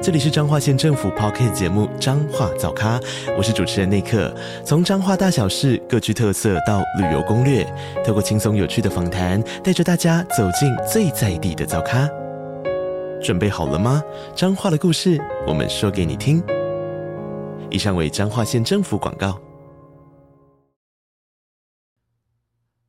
这里是彰化县政府 Podcast 节目《彰化早咖》，我是主持人内克。从彰化大小事各具特色到旅游攻略，透过轻松有趣的访谈，带着大家走进最在地的早咖。准备好了吗？彰化的故事，我们说给你听。以上为彰化县政府广告。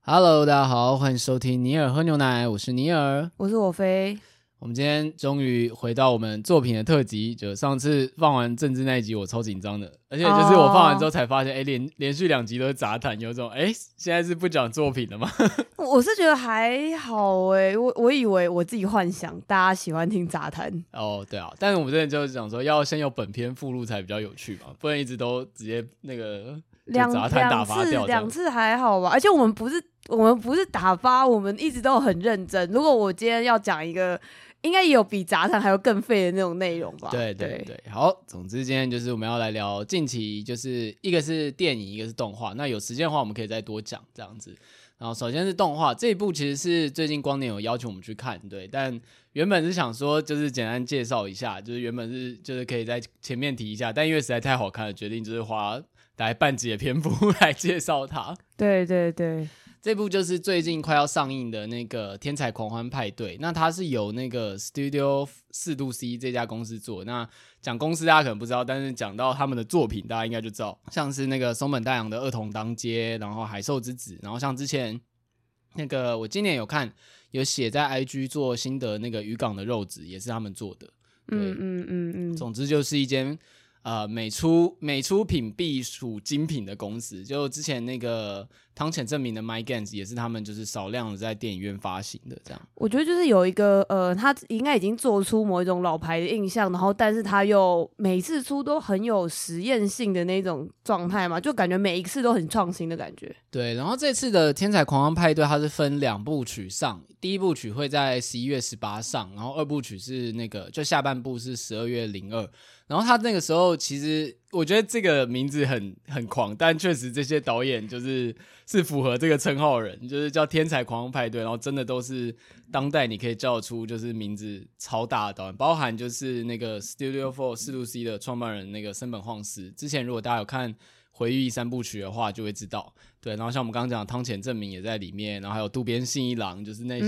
Hello，大家好，欢迎收听尼尔喝牛奶，我是尼尔，我是我飞。我们今天终于回到我们作品的特辑，就上次放完政治那一集，我超紧张的，而且就是我放完之后才发现，哎、oh.，连连续两集都是杂谈，有种哎，现在是不讲作品了吗？我是觉得还好哎，我我以为我自己幻想大家喜欢听杂谈。哦，对啊，但是我们这边就是讲说，要先有本篇附录才比较有趣嘛，不能一直都直接那个两杂谈打发掉。两次还好吧，而且我们不是我们不是打发，我们一直都很认真。如果我今天要讲一个。应该也有比杂谈还要更废的那种内容吧？对对对，好，总之今天就是我们要来聊近期，就是一个是电影，一个是动画。那有时间的话，我们可以再多讲这样子。然后首先是动画这一部，其实是最近光年有要求我们去看，对。但原本是想说，就是简单介绍一下，就是原本是就是可以在前面提一下，但因为实在太好看了，决定就是花大概半集的篇幅来介绍它。对对对。这部就是最近快要上映的那个《天才狂欢派对》，那它是由那个 Studio 四度 C 这家公司做。那讲公司大家可能不知道，但是讲到他们的作品，大家应该就知道，像是那个松本大洋的《二童当街》，然后《海兽之子》，然后像之前那个我今年有看有写在 IG 做新的那个渔港的肉子，也是他们做的。嗯嗯嗯嗯，总之就是一间。呃，每出每出品必属精品的公司，就之前那个汤浅证明的《My Games》也是他们就是少量的在电影院发行的这样。我觉得就是有一个呃，他应该已经做出某一种老牌的印象，然后但是他又每次出都很有实验性的那种状态嘛，就感觉每一次都很创新的感觉。对，然后这次的《天才狂欢派对》它是分两部曲上，第一部曲会在十一月十八上，然后二部曲是那个就下半部是十二月零二。然后他那个时候，其实我觉得这个名字很很狂，但确实这些导演就是是符合这个称号的人，就是叫天才狂欢派对，然后真的都是当代你可以叫出就是名字超大的导演，包含就是那个 Studio Four 四度 C 的创办人那个森本晃司。之前如果大家有看回忆三部曲的话，就会知道。对，然后像我们刚刚讲的汤浅政明也在里面，然后还有渡边信一郎，就是那些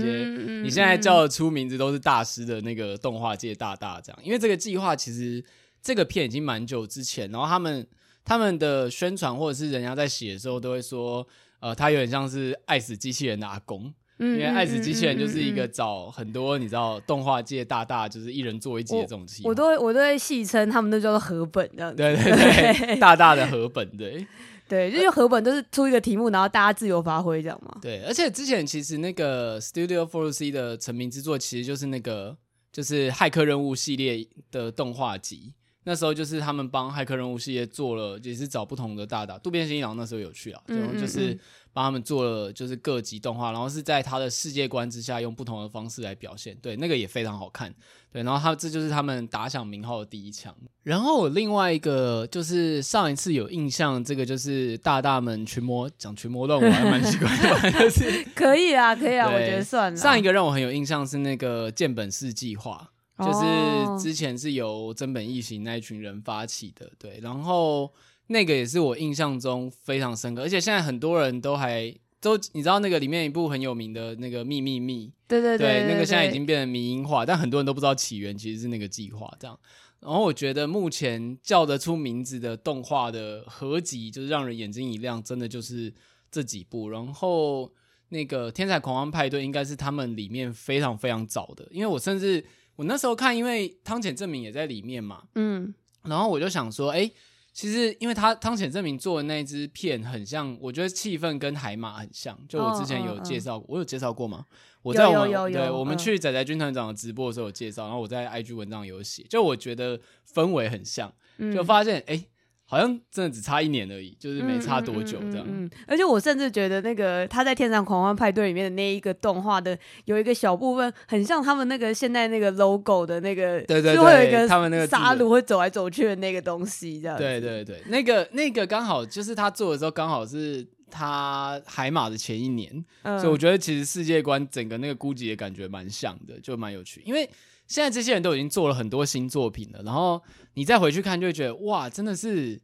你现在叫得出名字都是大师的那个动画界大大这样。因为这个计划其实。这个片已经蛮久之前，然后他们他们的宣传或者是人家在写的时候都会说，呃，他有点像是爱死机器人的阿公，嗯，因为爱死机器人就是一个找很多你知道动画界大大就是一人做一集的这种戏，我都会我都会戏称他们都叫做河本这样子，对对对，对 大大的河本，对。对，就因为河本都是出一个题目，然后大家自由发挥这样嘛，对，而且之前其实那个 Studio Four C 的成名之作其实就是那个就是骇客任务系列的动画集。那时候就是他们帮《骇客任务》系列做了，也是找不同的大大，渡边信一郎那时候有去啊，然后就是帮他们做了就是各级动画，然后是在他的世界观之下用不同的方式来表现，对，那个也非常好看，对，然后他这就是他们打响名号的第一枪。然后我另外一个就是上一次有印象，这个就是大大们群魔讲群魔乱舞还蛮奇怪的，就是可以啊，可以啊，我觉得算了。上一个让我很有印象是那个建本式计划。就是之前是由真本义行那一群人发起的，对，然后那个也是我印象中非常深刻，而且现在很多人都还都你知道那个里面一部很有名的那个秘密密，对对对，对，那个现在已经变成迷因化，但很多人都不知道起源其实是那个计划这样。然后我觉得目前叫得出名字的动画的合集，就是让人眼睛一亮，真的就是这几部。然后那个天才狂欢派对应该是他们里面非常非常早的，因为我甚至。我那时候看，因为汤浅证明也在里面嘛，嗯，然后我就想说，哎、欸，其实因为他汤浅证明做的那一支片很像，我觉得气氛跟海马很像。就我之前有介绍，我有介绍过吗？我在我们对我们去仔仔军团长的直播的时候有介绍，然后我在 IG 文章有写，就我觉得氛围很像，就发现哎。欸好像真的只差一年而已，就是没差多久这样。嗯，嗯，嗯，嗯，而且我甚至觉得那个他在《天上狂欢派对》里面的那一个动画的有一个小部分，很像他们那个现在那个 logo 的那个，对对对，就会有一个他们那个沙鲁会走来走去的那个东西，这样。对对对，那个那个刚好就是他做的时候，刚好是他海马的前一年，嗯，所以我觉得其实世界观整个那个估计也感觉蛮像的，就蛮有趣，因为。现在这些人都已经做了很多新作品了，然后你再回去看，就会觉得哇，真的是，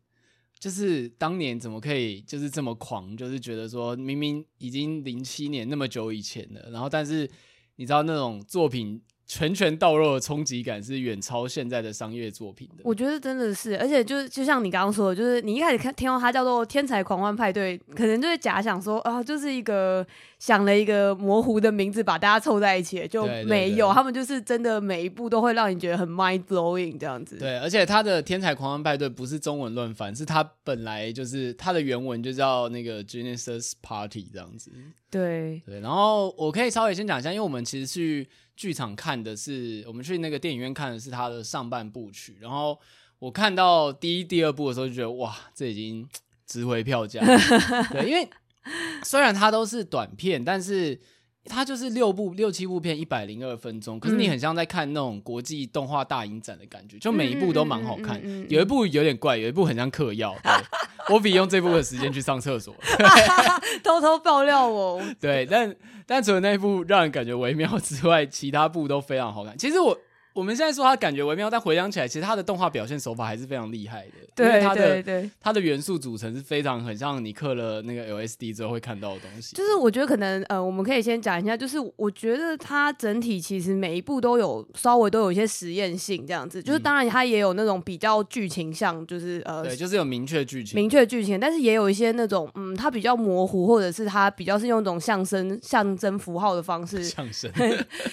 就是当年怎么可以就是这么狂，就是觉得说明明已经零七年那么久以前了，然后但是你知道那种作品。拳拳到肉的冲击感是远超现在的商业作品的。我觉得真的是，而且就是就像你刚刚说的，就是你一开始看听到它叫做《天才狂欢派对》，可能就会假想说啊，就是一个想了一个模糊的名字把大家凑在一起，就没有。对对对，他们就是真的每一步都会让你觉得很 mind blowing 这样子。对，而且他的《天才狂欢派对》不是中文乱翻，是他本来就是他的原文就叫那个 Genesis Party 这样子。对对，然后我可以稍微先讲一下，因为我们其实去。剧场看的是，我们去那个电影院看的是它的上半部曲。然后我看到第一、第二部的时候，就觉得哇，这已经值回票价。对，因为虽然它都是短片，但是它就是六部、六七部片，一百零二分钟。可是你很像在看那种国际动画大影展的感觉，就每一部都蛮好看。有一部有点怪，有一部很像嗑药。对，我比用这部的时间去上厕所，偷偷爆料我。对，但。但除了那一部让人感觉微妙之外，其他部都非常好看。其实我。我们现在说他感觉微妙，但回想起来，其实他的动画表现手法还是非常厉害的。对，因为他的对对，他的元素组成是非常很像你刻了那个 LSD 之后会看到的东西。就是我觉得可能呃，我们可以先讲一下，就是我觉得它整体其实每一部都有稍微都有一些实验性这样子。就是当然它也有那种比较剧情像，就是呃，对，就是有明确剧情，明确剧情，但是也有一些那种嗯，它比较模糊，或者是它比较是用一种象征象征符号的方式，象征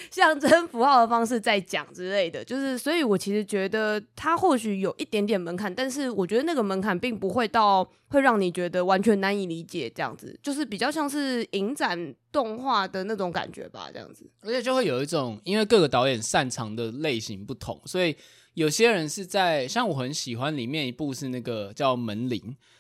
象征符号的方式在讲之类类的，就是。所以我其实觉得它或许有一点点门槛，但是我觉得那个门槛并不会到会让你觉得完全难以理解这样子，就是比较像是影展动画的那种感觉吧，这样子。而且就会有一种，因为各个导演擅长的类型不同，所以有些人是在像我很喜欢里面一部是那个叫《门铃》。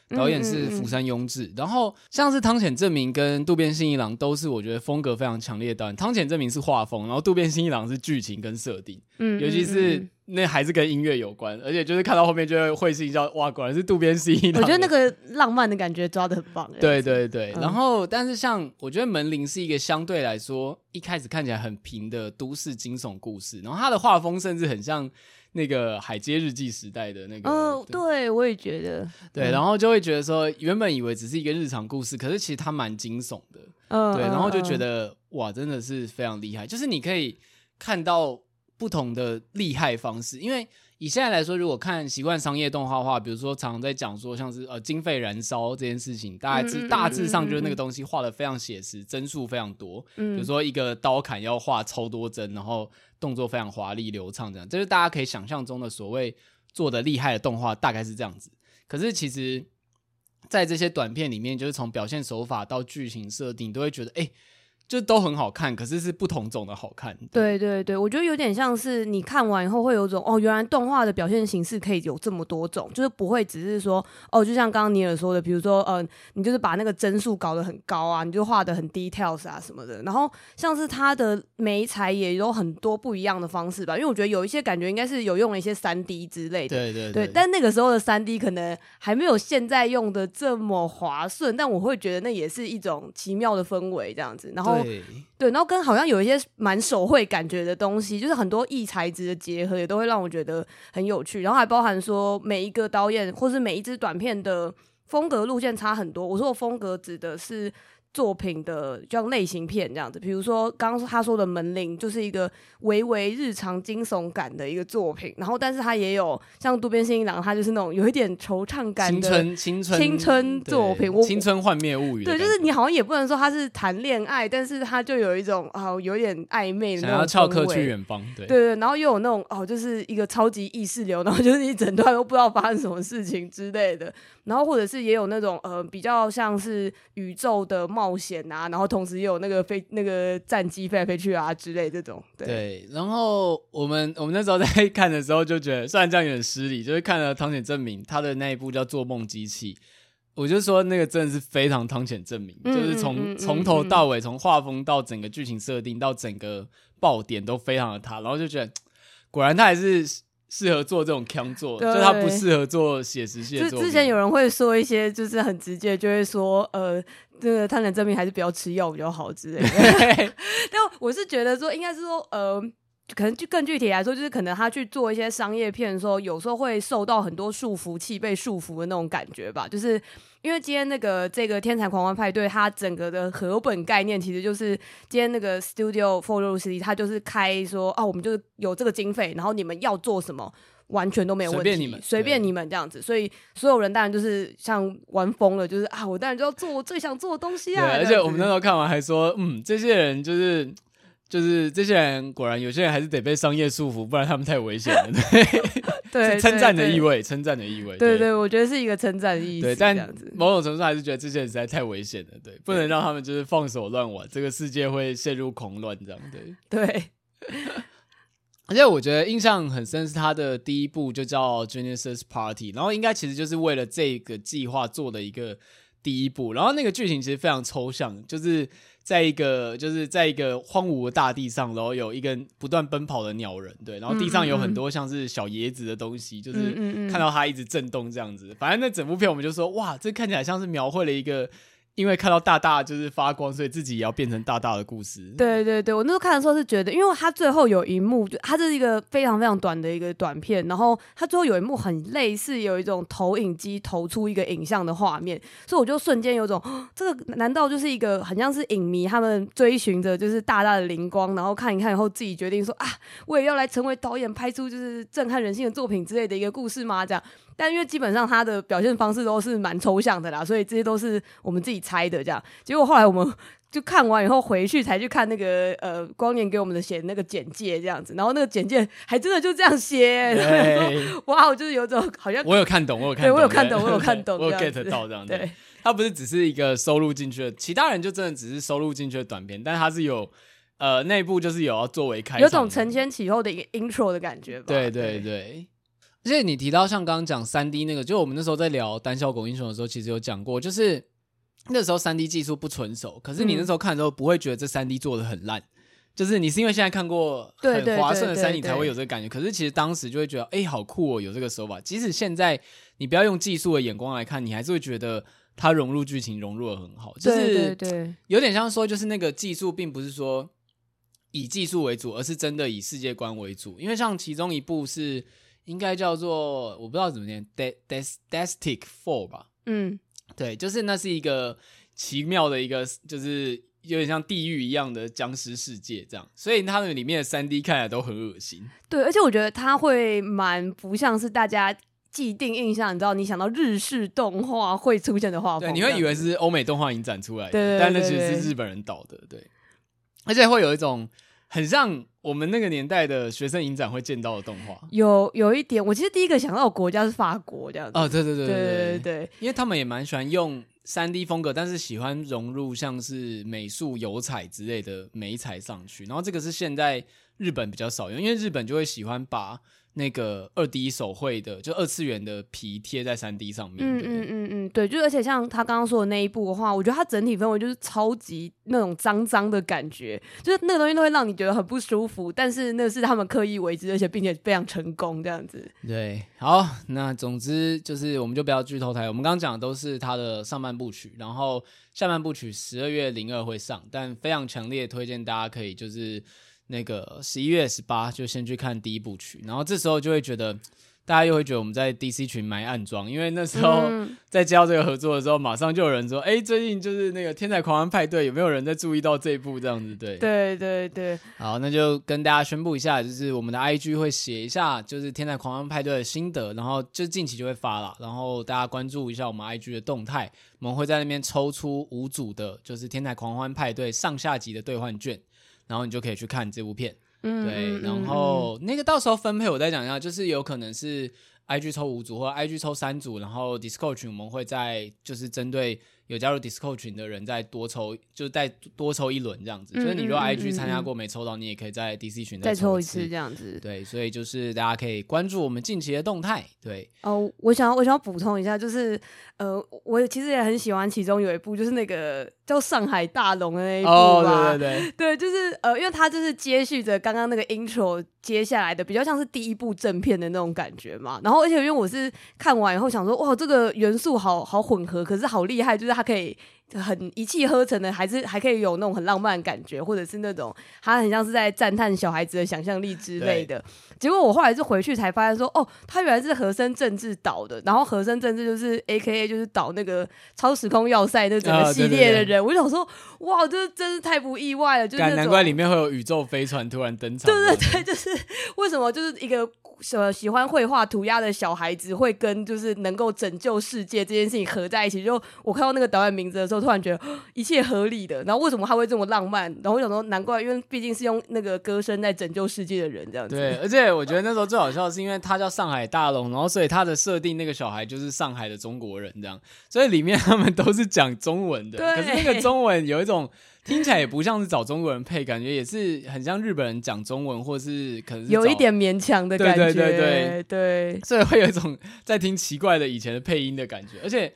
导演是福山庸志，嗯嗯嗯，然后像是汤浅正明跟渡边信一郎都是我觉得风格非常强烈的导演。汤浅正明是画风，然后渡边信一郎是剧情跟设定，尤其是那还是跟音乐有关，而且就是看到后面就会会心一笑，哇，果然是渡边信一郎。我觉得那个浪漫的感觉抓的很棒。对对对，嗯、然后但是像我觉得门铃是一个相对来说一开始看起来很平的都市惊悚故事，然后他的画风甚至很像。那个海街日记时代的那个，哦，对，我也觉得，对，然后就会觉得说，原本以为只是一个日常故事，可是其实它蛮惊悚的，嗯，对，然后就觉得哇，真的是非常厉害，就是你可以看到不同的厉害方式，因为。以现在来说，如果看习惯商业动画的话，比如说常常在讲说像是呃经费燃烧这件事情，大概是大致上就是那个东西画的非常写实，帧数非常多。比如说一个刀砍要画超多帧，然后动作非常华丽流畅，这样，就是大家可以想象中的所谓做的厉害的动画，大概是这样子。可是其实，在这些短片里面，就是从表现手法到剧情设定，都会觉得哎。就都很好看，可是是不同种的好看。对对对，我觉得有点像是你看完以后会有种哦，原来动画的表现形式可以有这么多种，就是不会只是说哦，就像刚刚尼尔说的，比如说呃，你就是把那个帧数搞得很高啊，你就画的很 details 啊什么的。然后像是它的媒材也有很多不一样的方式吧，因为我觉得有一些感觉应该是有用了一些三 D 之类的。对对对，对。但那个时候的三 D 可能还没有现在用的这么滑顺，但我会觉得那也是一种奇妙的氛围这样子。然后。对，对，然后跟好像有一些蛮手绘感觉的东西，就是很多异材质的结合，也都会让我觉得很有趣。然后还包含说每一个导演或是每一支短片的风格路线差很多。我说的风格指的是。作品的就像类型片这样子，比如说刚刚他说的《门铃》就是一个微微日常惊悚感的一个作品，然后但是他也有像渡边信一郎，他就是那种有一点惆怅感的青春青春青春作品，青春幻灭物语。对，就是你好像也不能说他是谈恋爱，但是他就有一种哦有点暧昧的那种想要翘课去远方，对对对，然后又有那种哦就是一个超级意识流，然后就是一整段都不知道发生什么事情之类的，然后或者是也有那种呃比较像是宇宙的冒。冒险啊，然后同时也有那个飞那个战机飞来飞去啊之类这种。对，对，然后我们我们那时候在看的时候就觉得，虽然这样有点失礼，就是看了汤浅证明他的那一部叫《做梦机器》，我就说那个真的是非常汤浅证明，嗯、就是从从、嗯、头到尾，从画风到整个剧情设定到整个爆点都非常的他，然后就觉得果然他还是。适合做这种腔作，就他不适合做写实线。就之前有人会说一些，就是很直接，就会说，呃，这个他能证明还是不要吃药比较好之类的。但我是觉得说，应该是说，呃。可能就更具体来说，就是可能他去做一些商业片的时候，有时候会受到很多束缚器被束缚的那种感觉吧。就是因为今天那个这个天才狂欢派对，它整个的合本概念其实就是今天那个 Studio 463，它就是开说啊，我们就是有这个经费，然后你们要做什么，完全都没有问题，随便你们，随便你们这样子。所以所有人当然就是像玩疯了，就是啊，我当然就要做我最想做的东西啊。而且我们那时候看完还说，嗯，这些人就是。就是这些人，果然有些人还是得被商业束缚，不然他们太危险了。对，称赞的意味，称赞的意味。对对，我觉得是一个称赞的意思。对，但某种程度上还是觉得这些人实在太危险了。对，不能让他们就是放手乱玩，这个世界会陷入狂乱这样。对对。而且我觉得印象很深是他的第一部就叫 Genesis Party，然后应该其实就是为了这个计划做的一个第一部，然后那个剧情其实非常抽象，就是。在一个就是在一个荒芜的大地上，然后有一个不断奔跑的鸟人，对，然后地上有很多像是小椰子的东西，就是看到它一直震动这样子。反正那整部片我们就说，哇，这看起来像是描绘了一个。因为看到大大就是发光，所以自己也要变成大大的故事。对对对，我那时候看的时候是觉得，因为他最后有一幕，就他这是一个非常非常短的一个短片，然后他最后有一幕很类似有一种投影机投出一个影像的画面，所以我就瞬间有种，这个难道就是一个很像是影迷他们追寻着就是大大的灵光，然后看一看以后自己决定说啊，我也要来成为导演，拍出就是震撼人心的作品之类的一个故事吗？这样。但因为基本上他的表现方式都是蛮抽象的啦，所以这些都是我们自己猜的这样。结果后来我们就看完以后回去才去看那个呃光年给我们的写那个简介这样子，然后那个简介还真的就这样写，对 哇，我就是有种好像我有看懂，我有看懂，对我有看懂，我有看懂，我有 get 到这样子。对，他不是只是一个收录进去的，其他人就真的只是收录进去的短片，但是他是有呃内部就是有要作为开，有种承前启后的一个 intro 的感觉吧。对对对。对而且你提到像刚刚讲三 D 那个，就我们那时候在聊《胆小狗英雄》的时候，其实有讲过，就是那时候三 D 技术不纯熟，可是你那时候看的时候不会觉得这三 D 做的很烂，就是你是因为现在看过很划算的三 D 才会有这个感觉。可是其实当时就会觉得，哎、欸，好酷哦，有这个手法。即使现在你不要用技术的眼光来看，你还是会觉得它融入剧情融入的很好。就是有点像说，就是那个技术并不是说以技术为主，而是真的以世界观为主。因为像其中一部是。应该叫做我不知道怎么念 destestic Four 吧？嗯，对，就是那是一个奇妙的一个，就是有点像地狱一样的僵尸世界这样，所以它的里面的三 D 看起来都很恶心。对，而且我觉得它会蛮不像是大家既定印象，你知道，你想到日式动画会出现的画风，对，你会以为是欧美动画影展出来的，但那其实是日本人导的，对，而且会有一种。很像我们那个年代的学生影展会见到的动画，有有一点，我其实第一个想到的国家是法国这样子。哦，对对对对对对，对，对，因为他们也蛮喜欢用三 D 风格，但是喜欢融入像是美术、油彩之类的美彩上去。然后这个是现在日本比较少用，因为日本就会喜欢把。那个二 D 手绘的，就二次元的皮贴在三 D 上面。嗯嗯嗯嗯，对，就而且像他刚刚说的那一部的话，我觉得它整体氛围就是超级那种脏脏的感觉，就是那个东西都会让你觉得很不舒服。但是那是他们刻意为之，而且并且非常成功这样子。对，好，那总之就是我们就不要剧透台。我们刚刚讲的都是它的上半部曲，然后下半部曲十二月零二会上，但非常强烈推荐大家可以就是。那个十一月十八就先去看第一部曲，然后这时候就会觉得，大家又会觉得我们在 DC 群埋暗桩，因为那时候 在接到这个合作的时候，马上就有人说，哎、欸，最近就是那个《天才狂欢派对》，有没有人在注意到这一部这样子？对，对对对。好，那就跟大家宣布一下，就是我们的 IG 会写一下，就是《天才狂欢派对》的心得，然后就近期就会发了，然后大家关注一下我们 IG 的动态，我们会在那边抽出五组的，就是《天才狂欢派对》上下集的兑换券。然后你就可以去看这部片，嗯、对，然后那个到时候分配我再讲一下，就是有可能是 IG 抽五组或 IG 抽三组，然后 Discord 群我们会在就是针对有加入 Discord 群的人再多抽，就再多抽一轮这样子。所以你如果 IG 参加过没抽到，你也可以在 DC 群再抽一次，再抽一次这样子。对，所以就是大家可以关注我们近期的动态。对，哦，我想要我想要补充一下，就是呃，我其实也很喜欢其中有一部，就是那个叫《上海大龙》的那一部吧。哦，对对对，对，就是呃，因为它就是接续着刚刚那个 intro 接下来的，比较像是第一部正片的那种感觉嘛。然后，而且因为我是看完以后想说，哇，这个元素好好混合，可是好厉害，就是它可以。很一气呵成的，还是还可以有那种很浪漫的感觉，或者是那种他很像是在赞叹小孩子的想象力之类的。结果我后来是回去才发现说，哦，他原来是和声政治导的，然后和声政治就是 A K A 就是导那个超时空要塞那整个系列的人。哦、对对对，我想说，哇，这真是太不意外了，就是难怪里面会有宇宙飞船突然登场。对对对，就是为什么就是一个。喜喜欢绘画涂鸦的小孩子会跟就是能够拯救世界这件事情合在一起。就我看到那个导演名字的时候，突然觉得一切合理的。然后为什么他会这么浪漫？然后我想说，难怪，因为毕竟是用那个歌声在拯救世界的人这样子。对，而且我觉得那时候最好笑的是，因为他叫上海大龙，然后所以他的设定那个小孩就是上海的中国人这样，所以里面他们都是讲中文的。对。可是那个中文有一种。听起来也不像是找中国人配，感觉也是很像日本人讲中文，或是可能是有一点勉强的感觉，对对对对。对，所以会有一种在听奇怪的以前的配音的感觉，而且。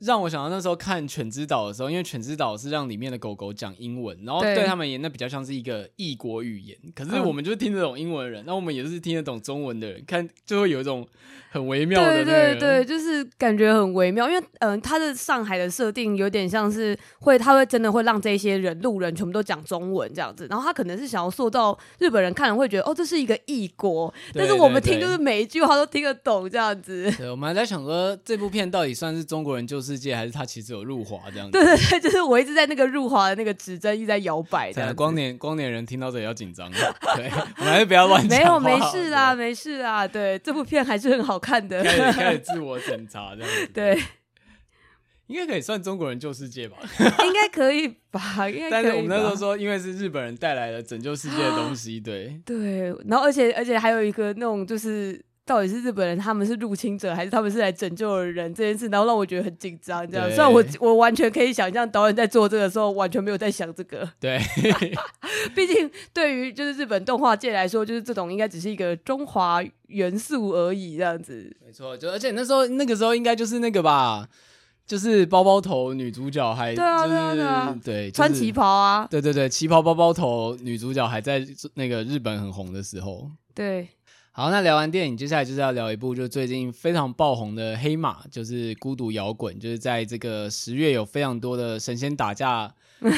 让我想到那时候看《犬之岛》的时候，因为《犬之岛》是让里面的狗狗讲英文，然后对他们也那比较像是一个异国语言。可是我们就是听得懂英文的人，那、嗯、我们也是听得懂中文的人，看就会有一种很微妙的、那个。对对对，就是感觉很微妙，因为嗯、呃，他的上海的设定有点像是会，他会真的会让这些人路人全部都讲中文这样子，然后他可能是想要塑造日本人看了会觉得哦，这是一个异国，但是我们听就是每一句话都听得懂这样子。对，我们还在想说这部片到底算是中国人就是。世界还是他其实有入华这样子，对对对，就是我一直在那个入华的那个指针一直在摇摆。的，光年光年人听到这也要紧张，对，我们还是不要乱讲。没有，没事啦，没事啦，对，这部片还是很好看的。开始开始自我审查这样子，对，应该可以算中国人救世界吧？应该可以吧？应该可以吧。但是我们那时候说，因为是日本人带来了拯救世界的东西，对对，然后而且而且还有一个那种就是。到底是日本人，他们是入侵者，还是他们是来拯救的人这件事，然后让我觉得很紧张。这样，虽然我我完全可以想象导演在做这个时候完全没有在想这个。对，毕竟对于就是日本动画界来说，就是这种应该只是一个中华元素而已，这样子。没错，就而且那时候那个时候应该就是那个吧，就是包包头女主角还对啊对啊对啊对，穿旗袍啊，对对对，旗袍包包头女主角还在那个日本很红的时候，对。好，那聊完电影，接下来就是要聊一部就最近非常爆红的黑马，就是《孤独摇滚》，就是在这个十月有非常多的神仙打架，包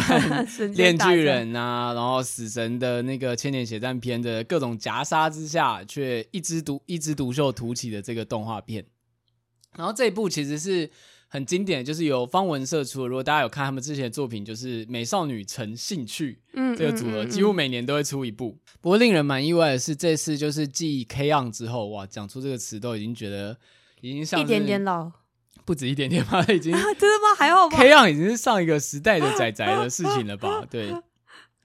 含炼巨人啊，然后死神的那个千年血战篇的各种夹杀之下，却一枝独一枝独秀突起的这个动画片。然后这一部其实是。很经典，就是由方文社出的。如果大家有看他们之前的作品，就是《美少女成兴趣》这个组合，几乎每年都会出一部。不过令人蛮意外的是，这次就是继 K-ON 之后，哇，讲出这个词都已经觉得已经像一点点老，不止一点点吧，已经 真的吗？还好吧？K-ON 已经是上一个时代的仔仔的事情了吧？对，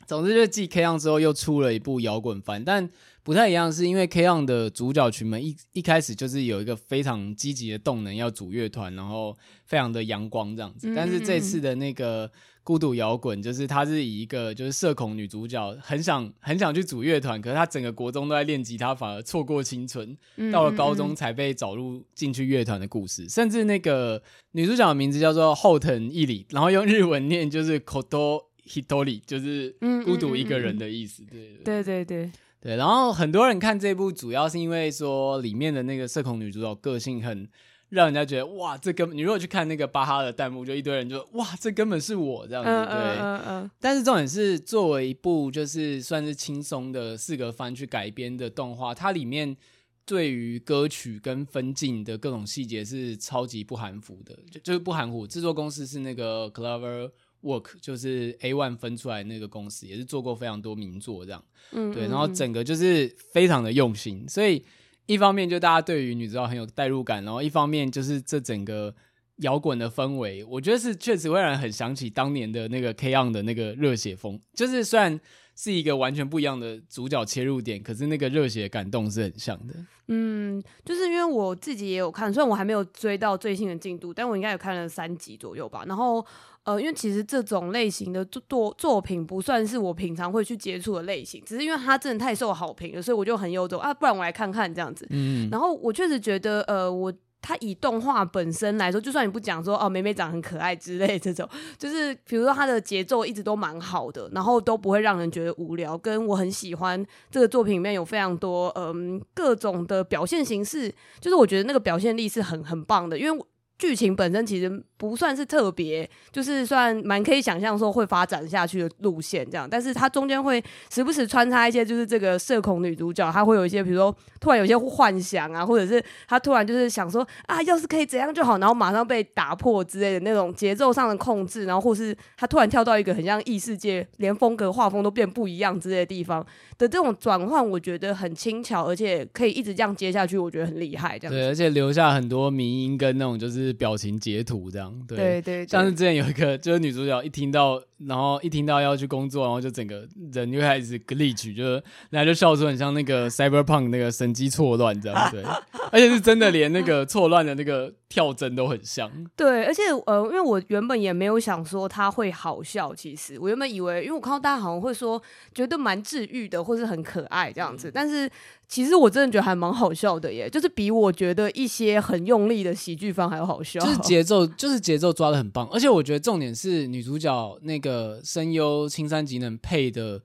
总之就是继 K-ON 之后又出了一部摇滚番，但。不太一样，是因为 K-ON 的主角群们一一开始就是有一个非常积极的动能，要组乐团，然后非常的阳光这样子。但是这次的那个孤独摇滚，就是他是以一个就是社恐女主角，很想很想去组乐团，可是她整个国中都在练吉他，反而错过青春，到了高中才被找入进去乐团的故事。甚至那个女主角的名字叫做后藤义里，然后用日文念就是 Koto Hitori，就是孤独一个人的意思。对对对对。对，然后很多人看这部，主要是因为说里面的那个社恐女主角个性很让人家觉得哇，这根本你如果去看那个巴哈的弹幕，就一堆人就哇，这根本是我这样子。对，嗯嗯嗯、但是重点是作为一部就是算是轻松的四格番去改编的动画，它里面对于歌曲跟分镜的各种细节是超级不含糊的，就就是不含糊。制作公司是那个 Clover。Work 就是 A One 分出来那个公司，也是做过非常多名作这样，嗯，对，然后整个就是非常的用心，所以一方面就大家对于女主角很有代入感，然后一方面就是这整个摇滚的氛围，我觉得是确实会让人很想起当年的那个 K-On 的那个热血风，就是虽然是一个完全不一样的主角切入点，可是那个热血感动是很像的。嗯，就是因为我自己也有看，虽然我还没有追到最新的进度，但我应该有看了三集左右吧。然后，呃，因为其实这种类型的作作作品不算是我平常会去接触的类型，只是因为它真的太受好评了，所以我就很有种啊，不然我来看看这样子。嗯，然后我确实觉得，呃，我。它以动画本身来说，就算你不讲说哦，美美长很可爱之类这种，就是比如说它的节奏一直都蛮好的，然后都不会让人觉得无聊。跟我很喜欢这个作品里面有非常多嗯各种的表现形式，就是我觉得那个表现力是很很棒的，因为。剧情本身其实不算是特别，就是算蛮可以想象说会发展下去的路线这样，但是它中间会时不时穿插一些，就是这个社恐女主角，她会有一些，比如说突然有些幻想啊，或者是她突然就是想说啊，要是可以怎样就好，然后马上被打破之类的那种节奏上的控制，然后或是她突然跳到一个很像异世界，连风格画风都变不一样之类的地方的这种转换，我觉得很轻巧，而且可以一直这样接下去，我觉得很厉害。这样对，而且留下很多迷音跟那种就是。是表情截图这样，对对，对对，像是之前有一个，就是女主角一听到。然后一听到要去工作，然后就整个人就开始 glitch，就是然后就笑出很像那个 cyberpunk 那个神机错乱这样，对，而且是真的连那个错乱的那个跳帧都很像。对，而且呃，因为我原本也没有想说他会好笑，其实我原本以为，因为我看到大家好像会说觉得蛮治愈的，或是很可爱这样子，但是其实我真的觉得还蛮好笑的耶，就是比我觉得一些很用力的喜剧方还要好笑，就是节奏，就是节奏抓的很棒，而且我觉得重点是女主角那个。个声优青山吉能配的，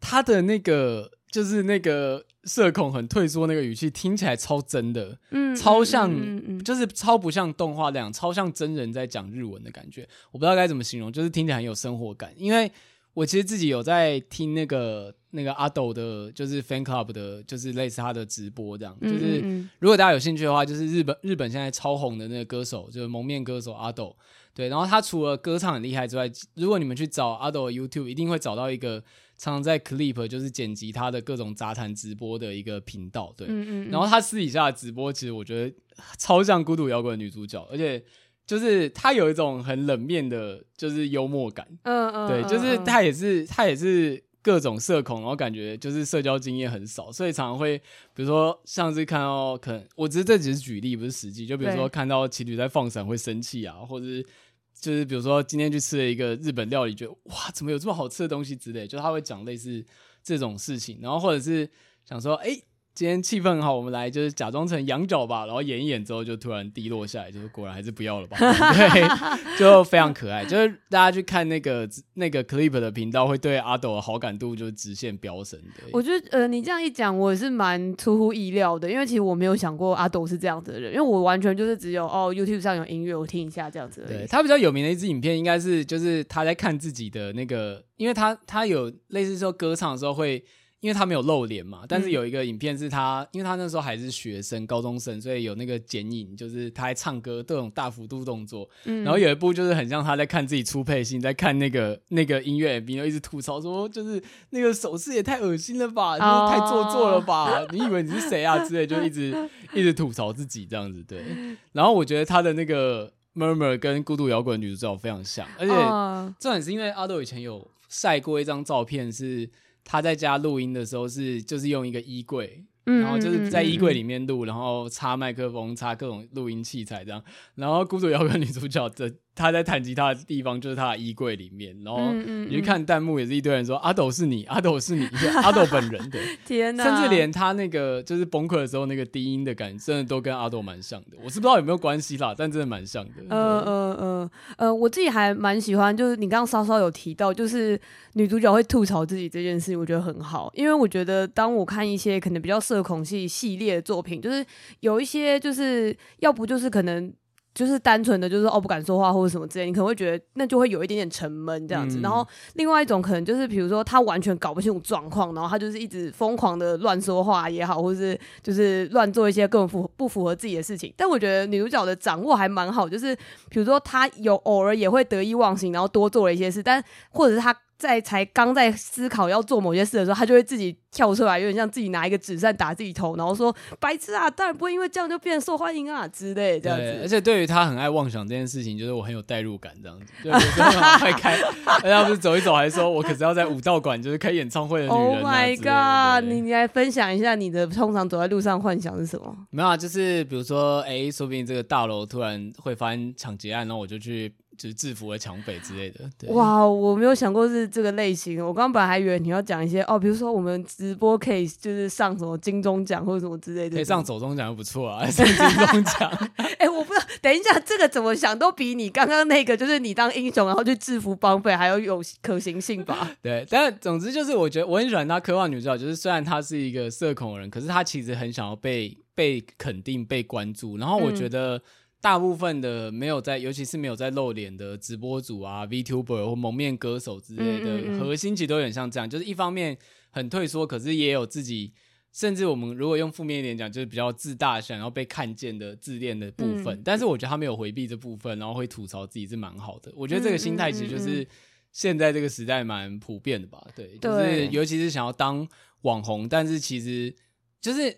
他的那个就是那个社恐很退缩那个语气，听起来超真的，嗯，超像，嗯嗯、就是超不像动画那样，超像真人在讲日文的感觉。我不知道该怎么形容，就是听起来很有生活感。因为我其实自己有在听那个那个阿斗的，就是 fan club 的，就是类似他的直播这样。就是如果大家有兴趣的话，就是日本日本现在超红的那个歌手，就是蒙面歌手阿斗。对，然后他除了歌唱很厉害之外，如果你们去找阿斗 YouTube，一定会找到一个常常在 Clip 就是剪辑他的各种杂谈直播的一个频道。对，嗯嗯嗯，然后他私底下的直播，其实我觉得超像孤独摇滚女主角，而且就是他有一种很冷面的，就是幽默感。嗯嗯，对，就是他也是他也是。各种社恐，然后感觉就是社交经验很少，所以常常会，比如说上次看到，可能我只是这只是举例，不是实际。就比如说看到情侣在放闪会生气啊，或者是就是比如说今天去吃了一个日本料理，觉得哇，怎么有这么好吃的东西之类，就他会讲类似这种事情，然后或者是想说，哎、欸。今天气氛很好，我们来就是假装成羊角吧，然后演一演之后就突然低落下来，就是果然还是不要了吧？对，就非常可爱。就是大家去看那个那个 clip 的频道，会对阿斗的好感度就直线飙升。对，我觉得呃，你这样一讲，我是蛮出乎意料的，因为其实我没有想过阿斗是这样子的人，因为我完全就是只有哦 YouTube 上有音乐，我听一下这样子而已。对，他比较有名的一支影片，应该是就是他在看自己的那个，因为他他有类似说歌唱的时候会。因为他没有露脸嘛，但是有一个影片是他，嗯、因为他那时候还是学生、高中生，所以有那个剪影，就是他还唱歌，这种大幅度动作。嗯、然后有一部就是很像他在看自己初配信，在看那个那个音乐 MV，然后一直吐槽说，就是那个手势也太恶心了吧，就是太做作了吧？哦、你以为你是谁啊？之类，就一直一直吐槽自己这样子。对。然后我觉得他的那个 Murmur 跟孤独摇滚女主角非常像，而且这也是因为阿豆以前有晒过一张照片是。他在家录音的时候是就是用一个衣柜，然后就是在衣柜里面录，然后插麦克风、插各种录音器材这样，然后孤独摇滚女主角的。他在弹吉他的地方就是他的衣柜里面，然后你去看弹幕也是一堆人说、嗯嗯、阿斗是你，阿斗是你，阿斗本人的天哪，甚至连他那个就是崩溃的时候那个低音的感觉，真的都跟阿斗蛮像的。我是不知道有没有关系啦，但真的蛮像的。嗯嗯嗯呃，我自己还蛮喜欢，就是你刚刚稍稍有提到，就是女主角会吐槽自己这件事，我觉得很好，因为我觉得当我看一些可能比较社恐系系列的作品，就是有一些就是要不就是可能。就是单纯的，就是哦不敢说话或者什么之类，你可能会觉得那就会有一点点沉闷这样子。嗯、然后另外一种可能就是，比如说他完全搞不清楚状况，然后他就是一直疯狂的乱说话也好，或者是就是乱做一些更符不符合自己的事情。但我觉得女主角的掌握还蛮好，就是比如说她有偶尔也会得意忘形，然后多做了一些事，但或者是他。在才刚在思考要做某些事的时候，他就会自己跳出来，有点像自己拿一个纸扇打自己头，然后说：“白痴啊，当然不会因为这样就变受欢迎啊之类这样子。”而且对于他很爱妄想这件事情，就是我很有代入感，这样子。就有时候会开，人家不是走一走，还说我可是要在武道馆就是开演唱会的女人、啊。Oh my god！你你来分享一下你的通常走在路上幻想是什么？没有啊，就是比如说，哎、欸，说不定这个大楼突然会发生抢劫案，然后我就去。就是制服了抢匪之类的。对。哇，我没有想过是这个类型。我刚刚本来还以为你要讲一些哦，比如说我们直播可以就是上什么金钟奖或者什么之类的。可以上走钟奖就不错啊，上金钟奖。哎、欸，我不知道，等一下这个怎么想都比你刚刚那个就是你当英雄然后去制服绑匪还要有可行性吧？对，但总之就是我觉得我很喜欢他科幻女主角，就是虽然他是一个社恐的人，可是他其实很想要被被肯定、被关注。然后我觉得。嗯大部分的没有在，尤其是没有在露脸的直播主啊、VTuber 或蒙面歌手之类的，核心其实都有点像这样，就是一方面很退缩，可是也有自己，甚至我们如果用负面一点讲，就是比较自大，想要被看见的自恋的部分。但是我觉得他没有回避这部分，然后会吐槽自己是蛮好的。我觉得这个心态其实就是现在这个时代蛮普遍的吧？对，就是尤其是想要当网红，但是其实就是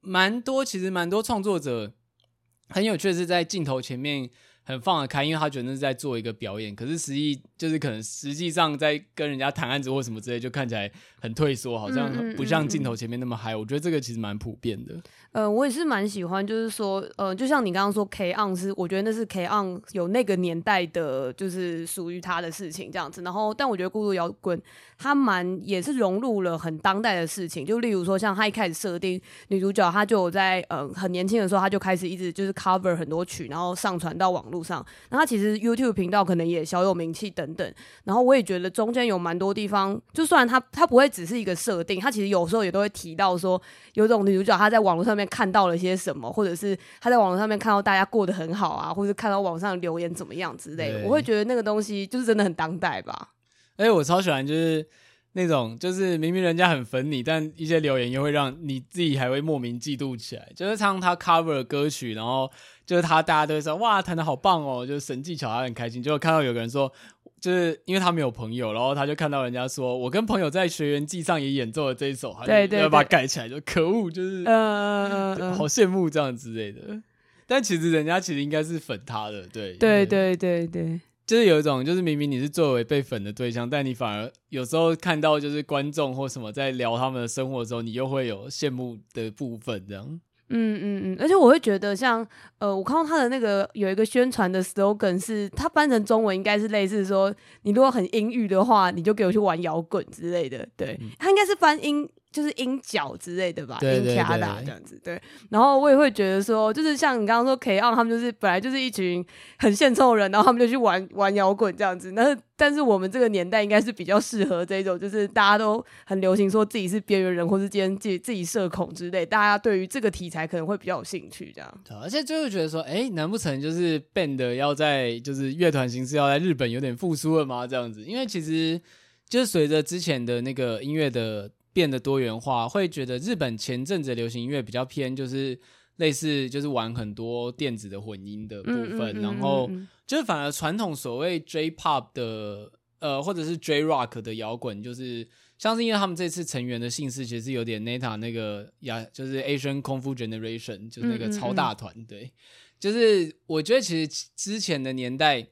蛮多，其实蛮多创作者。很有趣的是，在镜头前面很放得开，因为他觉得那是在做一个表演。可是实际就是可能实际上在跟人家谈案子或什么之类，就看起来很退缩，好像不像镜头前面那么嗨。我觉得这个其实蛮普遍的。呃，我也是蛮喜欢，就是说，呃，就像你刚刚说，K-ON 是，我觉得那是 K-ON 有那个年代的，就是属于他的事情这样子。然后，但我觉得孤独摇滚，他蛮也是融入了很当代的事情。就例如说，像他一开始设定女主角，她就有在呃很年轻的时候，她就开始一直就是 cover 很多曲，然后上传到网络上。那他其实 YouTube 频道可能也小有名气等等。然后我也觉得中间有蛮多地方，就算他他不会只是一个设定，他其实有时候也都会提到说，有种女主角她在网络上面。看到了些什么，或者是她在网络上面看到大家过得很好啊，或者看到网上留言怎么样之类的，我会觉得那个东西就是真的很当代吧。而且我超喜欢就是那种，就是明明人家很粉你，但一些留言又会让你自己还会莫名嫉妒起来。就是唱他 cover 的歌曲，然后就是他大家都会说哇弹的好棒哦，就是神技巧，他很开心。结果看到有个人说。就是因为他没有朋友，然后他就看到人家说，我跟朋友在学员季上也演奏了这一首，对对，要把它盖起来，就可恶，就是嗯，好羡慕这样之类的。但其实人家其实应该是粉他的，对对对对对，就是有一种，就是明明你是作为被粉的对象，但你反而有时候看到就是观众或什么在聊他们的生活的时候，你又会有羡慕的部分，这样。嗯嗯嗯，而且我会觉得像呃，我看到他的那个有一个宣传的 slogan 是，他翻成中文应该是类似说，你如果很阴郁的话，你就给我去玩摇滚之类的。对，嗯、他应该是翻音。就是音角之类的吧，音卡达这样子，对。然后我也会觉得说，就是像你刚刚说，K-ON 他们就是本来就是一群很献丑的人，然后他们就去玩玩摇滚这样子。那但是我们这个年代应该是比较适合这种，就是大家都很流行说自己是边缘人，或是今天自己自己社恐之类，大家对于这个题材可能会比较有兴趣这样。而且就会觉得说，哎，难不成就是 band 要在就是乐团形式要在日本有点复苏了吗？这样子，因为其实就是随着之前的那个音乐的。变得多元化，会觉得日本前阵子流行音乐比较偏，就是类似就是玩很多电子的混音的部分，嗯嗯嗯、然后就是反而传统所谓 J-pop 的呃或者是 J-rock 的摇滚，就是像是因为他们这次成员的姓氏其实有点 Neta 那个呀，就是 Asian Kung Fu Generation，就是那个超大团，嗯嗯嗯、对，就是我觉得其实之前的年代，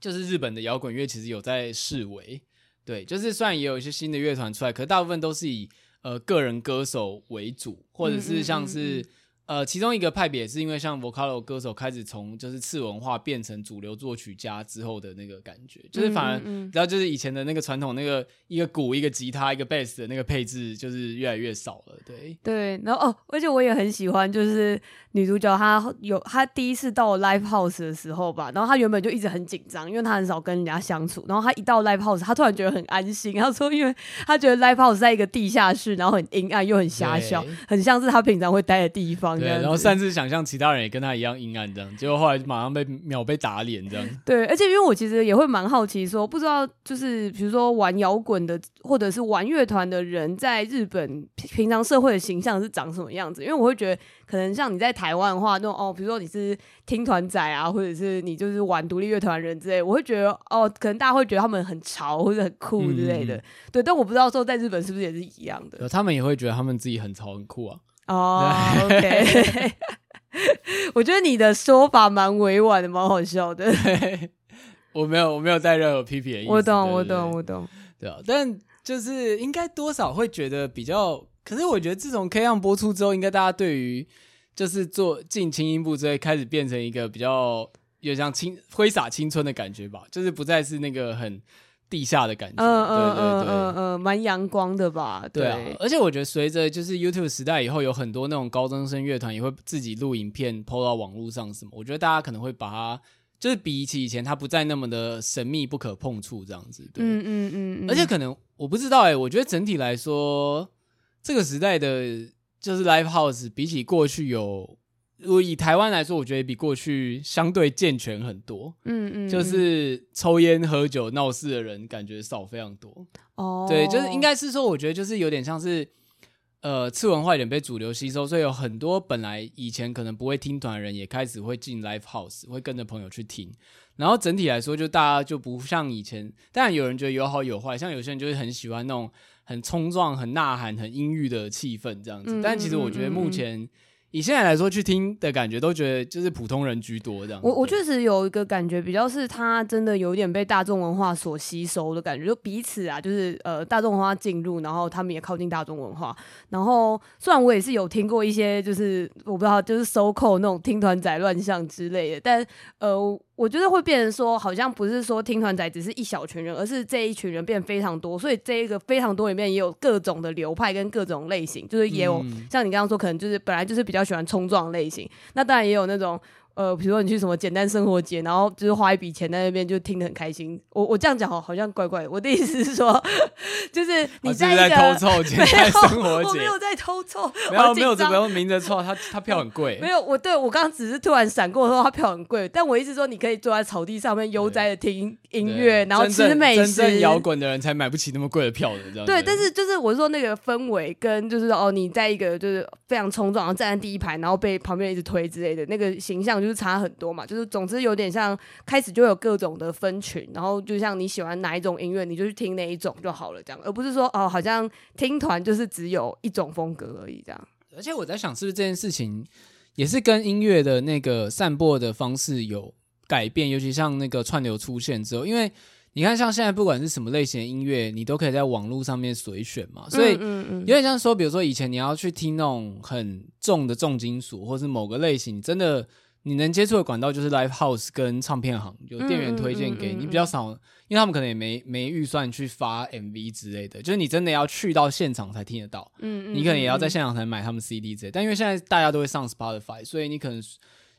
就是日本的摇滚乐其实有在式微。对，就是虽然也有一些新的乐团出来，可大部分都是以呃个人歌手为主，或者是像是。嗯嗯嗯嗯呃，其中一个派别是因为像 Vocalo 歌手开始从就是次文化变成主流作曲家之后的那个感觉，就是反而，然后就是以前的那个传统那个一个鼓一个吉他一个贝斯的那个配置就是越来越少了，对对，然后哦，而且我也很喜欢，就是女主角她有她第一次到 Live House 的时候吧，然后她原本就一直很紧张，因为她很少跟人家相处，然后她一到 Live House，她突然觉得很安心，她说因为她觉得 Live House 在一个地下室，然后很阴暗又很狭小，很像是她平常会待的地方。方，对，然后擅自想象其他人也跟他一样阴暗这样，结果后来就马上被秒被打脸这样。对，而且因为我其实也会蛮好奇说，说不知道就是比如说玩摇滚的或者是玩乐团的人，在日本平常社会的形象是长什么样子？因为我会觉得，可能像你在台湾的话，那种哦，比如说你是听团仔啊，或者是你就是玩独立乐团人之类，我会觉得哦，可能大家会觉得他们很潮或者很酷之类的。嗯、对，但我不知道说在日本是不是也是一样的。他们也会觉得他们自己很潮很酷啊。哦、oh,，OK，我觉得你的说法蛮委婉的，蛮好笑的。我没有，我没有带任何批评的意思。我懂，我懂，我懂。对啊，但就是应该多少会觉得比较，可是我觉得自从 K 样播出之后，应该大家对于就是做进轻音部之后，开始变成一个比较有像青挥洒青春的感觉吧，就是不再是那个很。地下的感觉，嗯嗯嗯嗯嗯，蛮阳光的吧？对，对啊，而且我觉得随着就是 YouTube 时代以后，有很多那种高中生乐团也会自己录影片 PO 到网络上什么。我觉得大家可能会把它，就是比起以前，它不再那么的神秘不可碰触这样子。对，嗯嗯嗯，嗯。而且可能我不知道哎、欸，我觉得整体来说，这个时代的就是 Live House 比起过去有。如果以台湾来说，我觉得比过去相对健全很多。嗯嗯，就是抽烟喝酒闹事的人感觉少非常多。哦，对，就是应该是说，我觉得就是有点像是，呃，次文化有点被主流吸收，所以有很多本来以前可能不会听团的人，也开始会进 live house，会跟着朋友去听。然后整体来说，就大家就不像以前，当然有人觉得有好有坏，像有些人就是很喜欢那种很冲撞、很呐喊、很阴郁的气氛这样子。但其实我觉得目前。以现在来说，去听的感觉都觉得就是普通人居多这样。我我确实有一个感觉，比较是他真的有点被大众文化所吸收的感觉，就彼此啊，就是呃大众文化进入，然后他们也靠近大众文化。然后虽然我也是有听过一些，就是我不知道，就是 so-called 那种听团仔乱象之类的，但呃。我觉得会变成说，好像不是说听团仔只是一小群人，而是这一群人变非常多，所以这一个非常多里面也有各种的流派跟各种类型，就是也有、嗯、像你刚刚说，可能就是本来就是比较喜欢冲撞类型，那当然也有那种。呃，比如说你去什么简单生活节，然后就是花一笔钱在那边就听得很开心。我我这样讲好好像怪怪的。我的意思是说，就是你在，在偷臭 简单生活节，我没有在偷凑，没有没有这不用明着臭，他他票很贵。没有，我对我刚刚只是突然闪过说他票很贵，但我意思说你可以坐在草地上面悠哉的听音乐，然后吃美食。真正摇滚的人才买不起那么贵的票的，这样对。但是就是我说那个氛围跟就是哦，你在一个就是非常冲撞，然后站在第一排，然后被旁边一直推之类的那个形象就是差很多嘛。就是，总之有点像开始就有各种的分群，然后就像你喜欢哪一种音乐，你就去听哪一种就好了，这样，而不是说哦，好像听团就是只有一种风格而已，这样。而且我在想，是不是这件事情也是跟音乐的那个散播的方式有改变，尤其像那个串流出现之后，因为你看，像现在不管是什么类型的音乐，你都可以在网络上面随选嘛，所以有点像说，比如说以前你要去听那种很重的重金属，或是某个类型，真的。你能接触的管道就是 Live House 跟唱片行，有店员推荐给你，比较少，因为他们可能也没没预算去发 MV 之类的，就是你真的要去到现场才听得到。嗯，你可能也要在现场才买他们 CD 之类。但因为现在大家都会上 Spotify，所以你可能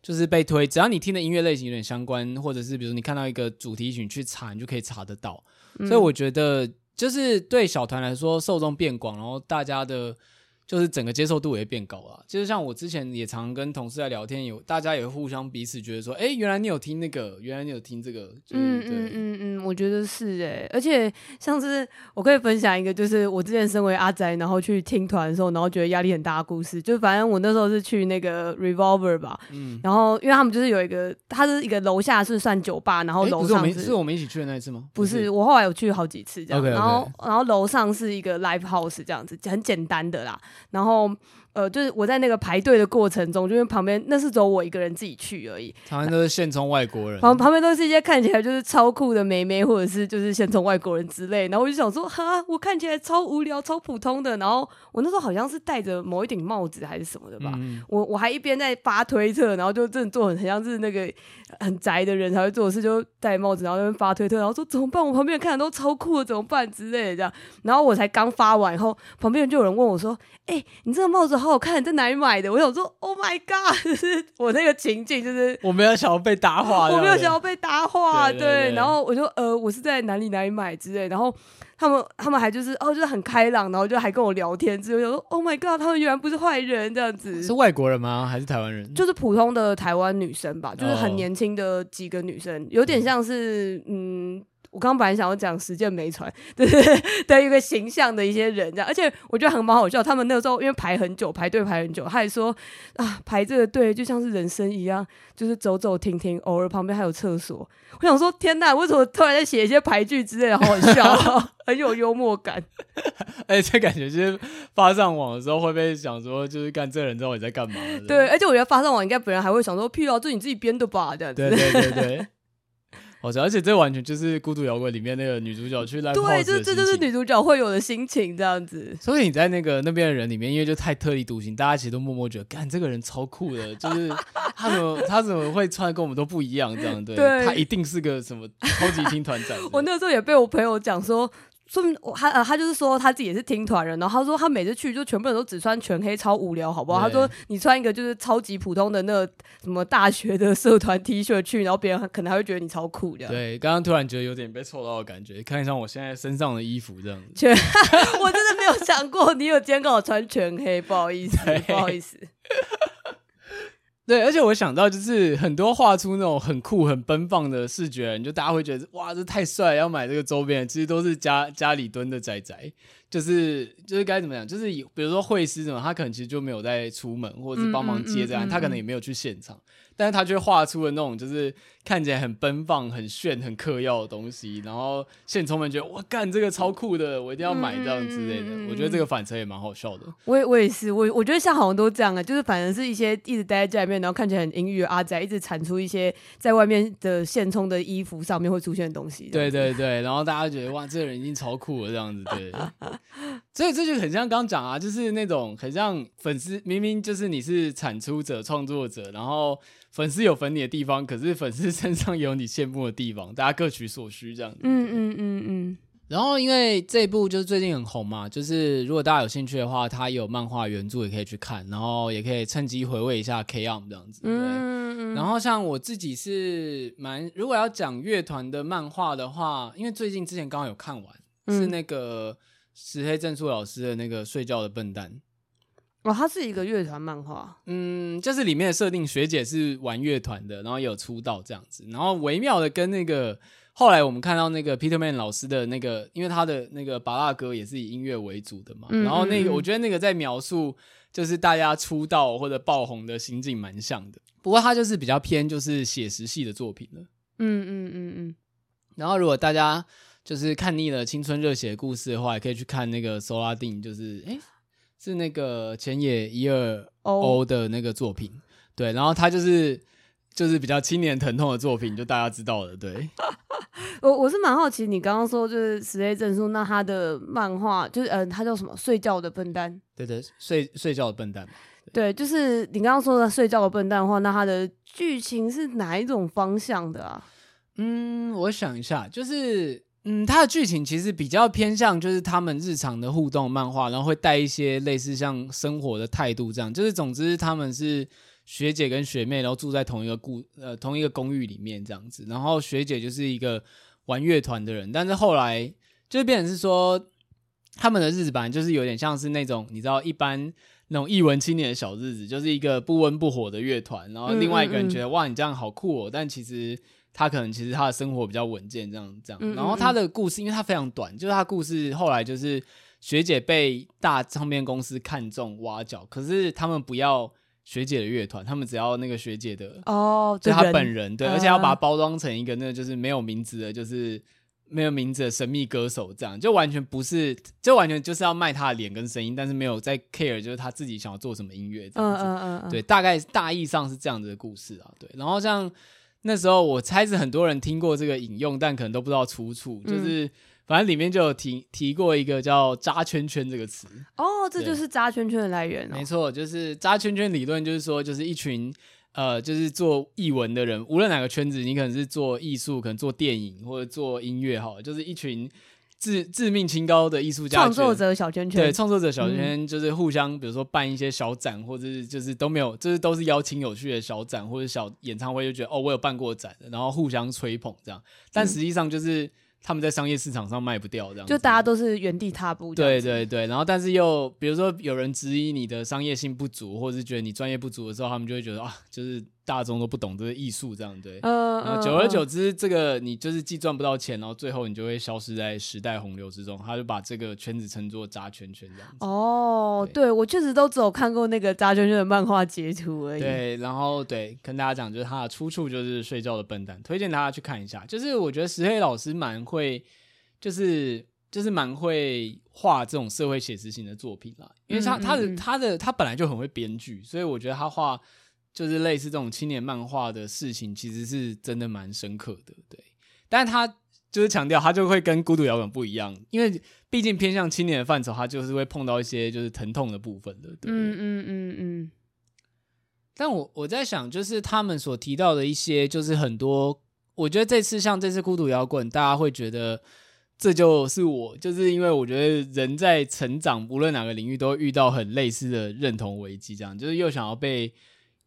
就是被推，只要你听的音乐类型有点相关，或者是比如你看到一个主题曲去查，你就可以查得到。所以我觉得就是对小团来说，受众变广，然后大家的。就是整个接受度也会变高了。就是像我之前也常跟同事在聊天，有大家也会互相彼此觉得说，哎、欸，原来你有听那个，原来你有听这个。就是、嗯嗯嗯嗯，我觉得是哎、欸。而且像是我可以分享一个，就是我之前身为阿宅，然后去听团的时候，然后觉得压力很大的故事。就反正我那时候是去那个 Revolver 吧，嗯，然后因为他们就是有一个，它是一个楼下是算酒吧，然后楼上是、欸、是，是我们一起去的那一次吗？不是，不是我后来有去好几次这样。Okay, okay. 然后然后楼上是一个 Live House 这样子，很简单的啦。然后，呃，就是我在那个排队的过程中，就因为旁边那是只有我一个人自己去而已，旁边都是现充外国人，旁旁边都是一些看起来就是超酷的妹妹，或者是就是现充外国人之类。然后我就想说，哈，我看起来超无聊、超普通的。然后我那时候好像是戴着某一顶帽子还是什么的吧，嗯、我我还一边在发推特，然后就真的做很很像是那个很宅的人才会做的事，就戴帽子，然后在那边发推特，然后说怎么办？我旁边看的都超酷的，怎么办之类的这样。然后我才刚发完以后，旁边就有人问我说。哎、欸，你这个帽子好好看，你在哪里买的？我想说，Oh my God！就是我那个情境，就是我没有想要被搭话，我没有想要被搭话，对，对，对，对，对。然后我就呃，我是在哪里哪里买之类。然后他们他们还就是哦，就是很开朗，然后就还跟我聊天，之后就说 Oh my God，他们原来不是坏人这样子。是外国人吗？还是台湾人？就是普通的台湾女生吧，就是很年轻的几个女生，有点像是嗯。我刚刚本来想要讲实践没传，对 对的一个形象的一些人这样，而且我觉得很蛮好笑。他们那个时候因为排很久，排队排很久，他还说啊，排这个队就像是人生一样，就是走走停停，偶尔旁边还有厕所。我想说，天呐，为什么突然在写一些排剧之类的，好好笑，很有幽默感。而且这感觉就是发上网的时候会被想说，就是干这人知道你在干嘛？对，而且我觉得发上网应该本人还会想说，屁啊，这你自己编的吧？这样子。对对对对。好像，而且这完全就是《孤独摇滚》里面那个女主角去烂对，这这就是女主角会有的心情，这样子。所以你在那个那边的人里面，因为就太特立独行，大家其实都默默觉得，干这个人超酷的，就是 他怎么他怎么会穿的跟我们都不一样，这样对，对他一定是个什么超级听团长。我那时候也被我朋友讲说。说明他呃，他就是说他自己也是听团人，然后他说他每次去就全部人都只穿全黑，超无聊，好不好？他说你穿一个就是超级普通的那个什么大学的社团 T 恤去，然后别人可能还会觉得你超酷这样。对，刚刚突然觉得有点被臭到的感觉，看一下我现在身上的衣服这样子。全，我真的没有想过你有今天跟我穿全黑，不好意思，不好意思。对，而且我想到就是很多画出那种很酷、很奔放的视觉你，就大家会觉得哇，这太帅，要买这个周边。其实都是家家里蹲的仔仔，就是就是该怎么讲，就是比如说会师什么，他可能其实就没有在出门或者是帮忙接这样，他可能也没有去现场。但是他却画出了那种就是看起来很奔放、很炫、很嗑药的东西，然后现充们觉得哇，干这个超酷的，我一定要买这样之类的。嗯、我觉得这个反差也蛮好笑的。我也我也是，我我觉得像好像都这样啊，就是反正是一些一直待在家里面，然后看起来很阴郁的阿宅，一直产出一些在外面的现充的衣服上面会出现的东西。对对对，然后大家觉得哇，这个人已经超酷了这样子，对。所以这就很像刚刚讲啊，就是那种很像粉丝，明明就是你是产出者、创作者，然后。粉丝有粉你的地方，可是粉丝身上有你羡慕的地方，大家各取所需这样子。嗯嗯嗯嗯。然后因为这一部就是最近很红嘛，就是如果大家有兴趣的话，它有漫画原著也可以去看，然后也可以趁机回味一下 K-ON 这样子。对。嗯嗯。然后像我自己是蛮，如果要讲乐团的漫画的话，因为最近之前刚刚有看完，嗯、是那个石黑正数老师的那个睡觉的笨蛋。哦，它是一个乐团漫画，嗯，就是里面的设定，学姐是玩乐团的，然后也有出道这样子，然后微妙的跟那个后来我们看到那个 Peterman 老师的那个，因为他的那个芭乐歌也是以音乐为主的嘛，嗯嗯嗯，然后那个我觉得那个在描述就是大家出道或者爆红的心境蛮像的，不过他就是比较偏就是写实系的作品了，嗯嗯嗯嗯，然后如果大家就是看腻了青春热血的故事的话，也可以去看那个 Soladin，就是诶。是那个浅野一二欧的那个作品，oh. 对，然后他就是就是比较青年疼痛的作品，就大家知道的，对。我我是蛮好奇，你刚刚说就是石黑正数，那他的漫画就是嗯、呃，他叫什么？睡觉的笨蛋。对对，睡睡觉的笨蛋。对，就是你刚刚说的睡觉的笨蛋的话，那他的剧情是哪一种方向的啊？嗯，我想一下，就是。嗯，它的剧情其实比较偏向就是他们日常的互动漫画，然后会带一些类似像生活的态度这样。就是总之他们是学姐跟学妹，然后住在同一个故呃同一个公寓里面这样子。然后学姐就是一个玩乐团的人，但是后来就变成是说他们的日子本来就是有点像是那种你知道一般那种艺文青年的小日子，就是一个不温不火的乐团，然后另外一个人觉得嗯嗯嗯哇你这样好酷哦，但其实。他可能其实他的生活比较稳健，这样这样。然后他的故事，因为他非常短，就是他故事后来就是学姐被大唱片公司看中挖角，可是他们不要学姐的乐团，他们只要那个学姐的哦，就他本人对，而且要把它包装成一个那个就是没有名字的，就是没有名字的神秘歌手，这样就完全不是，就完全就是要卖他的脸跟声音，但是没有在 care 就是他自己想要做什么音乐这样子。嗯嗯嗯，对，大概大意上是这样子的故事啊。对，然后像。那时候我猜是很多人听过这个引用，但可能都不知道出处。嗯、就是反正里面就有提提过一个叫“扎圈圈”这个词。哦，这就是“扎圈圈”的来源哦。没错，就是“扎圈圈”理论，就是说，就是一群呃，就是做艺文的人，无论哪个圈子，你可能是做艺术，可能做电影或者做音乐，哈，就是一群。自自命清高的艺术家，创作者小圈圈，对，创作者小圈圈就是互相，比如说办一些小展，或者是就是都没有，就是都是邀请有趣的小展或者小演唱会，就觉得哦，我有办过展，然后互相吹捧这样。但实际上就是他们在商业市场上卖不掉，这样就大家都是原地踏步。对对对，然后但是又比如说有人质疑你的商业性不足，或者是觉得你专业不足的时候，他们就会觉得啊，就是大众都不懂这个艺术，这样对。嗯、呃、久而久之，这个你就是既赚不到钱，然后最后你就会消失在时代洪流之中。他就把这个圈子称作扎圈圈这样子。哦，对，对我确实都只有看过那个扎圈圈的漫画截图而已。对，然后对，跟大家讲，就是他的出处就是睡觉的笨蛋，推荐大家去看一下。就是我觉得石黑老师蛮会。就是就是蛮会画这种社会写实型的作品啦，因为他他的他的他本来就很会编剧，所以我觉得他画就是类似这种青年漫画的事情，其实是真的蛮深刻的。对，但是他就是强调他就会跟孤独摇滚不一样，因为毕竟偏向青年的范畴，他就是会碰到一些就是疼痛的部分的。对，嗯嗯嗯嗯。但我我在想，就是他们所提到的一些，就是很多，我觉得这次像这次孤独摇滚，大家会觉得。这就是我，就是因为我觉得人在成长，无论哪个领域，都会遇到很类似的认同危机，这样就是又想要被，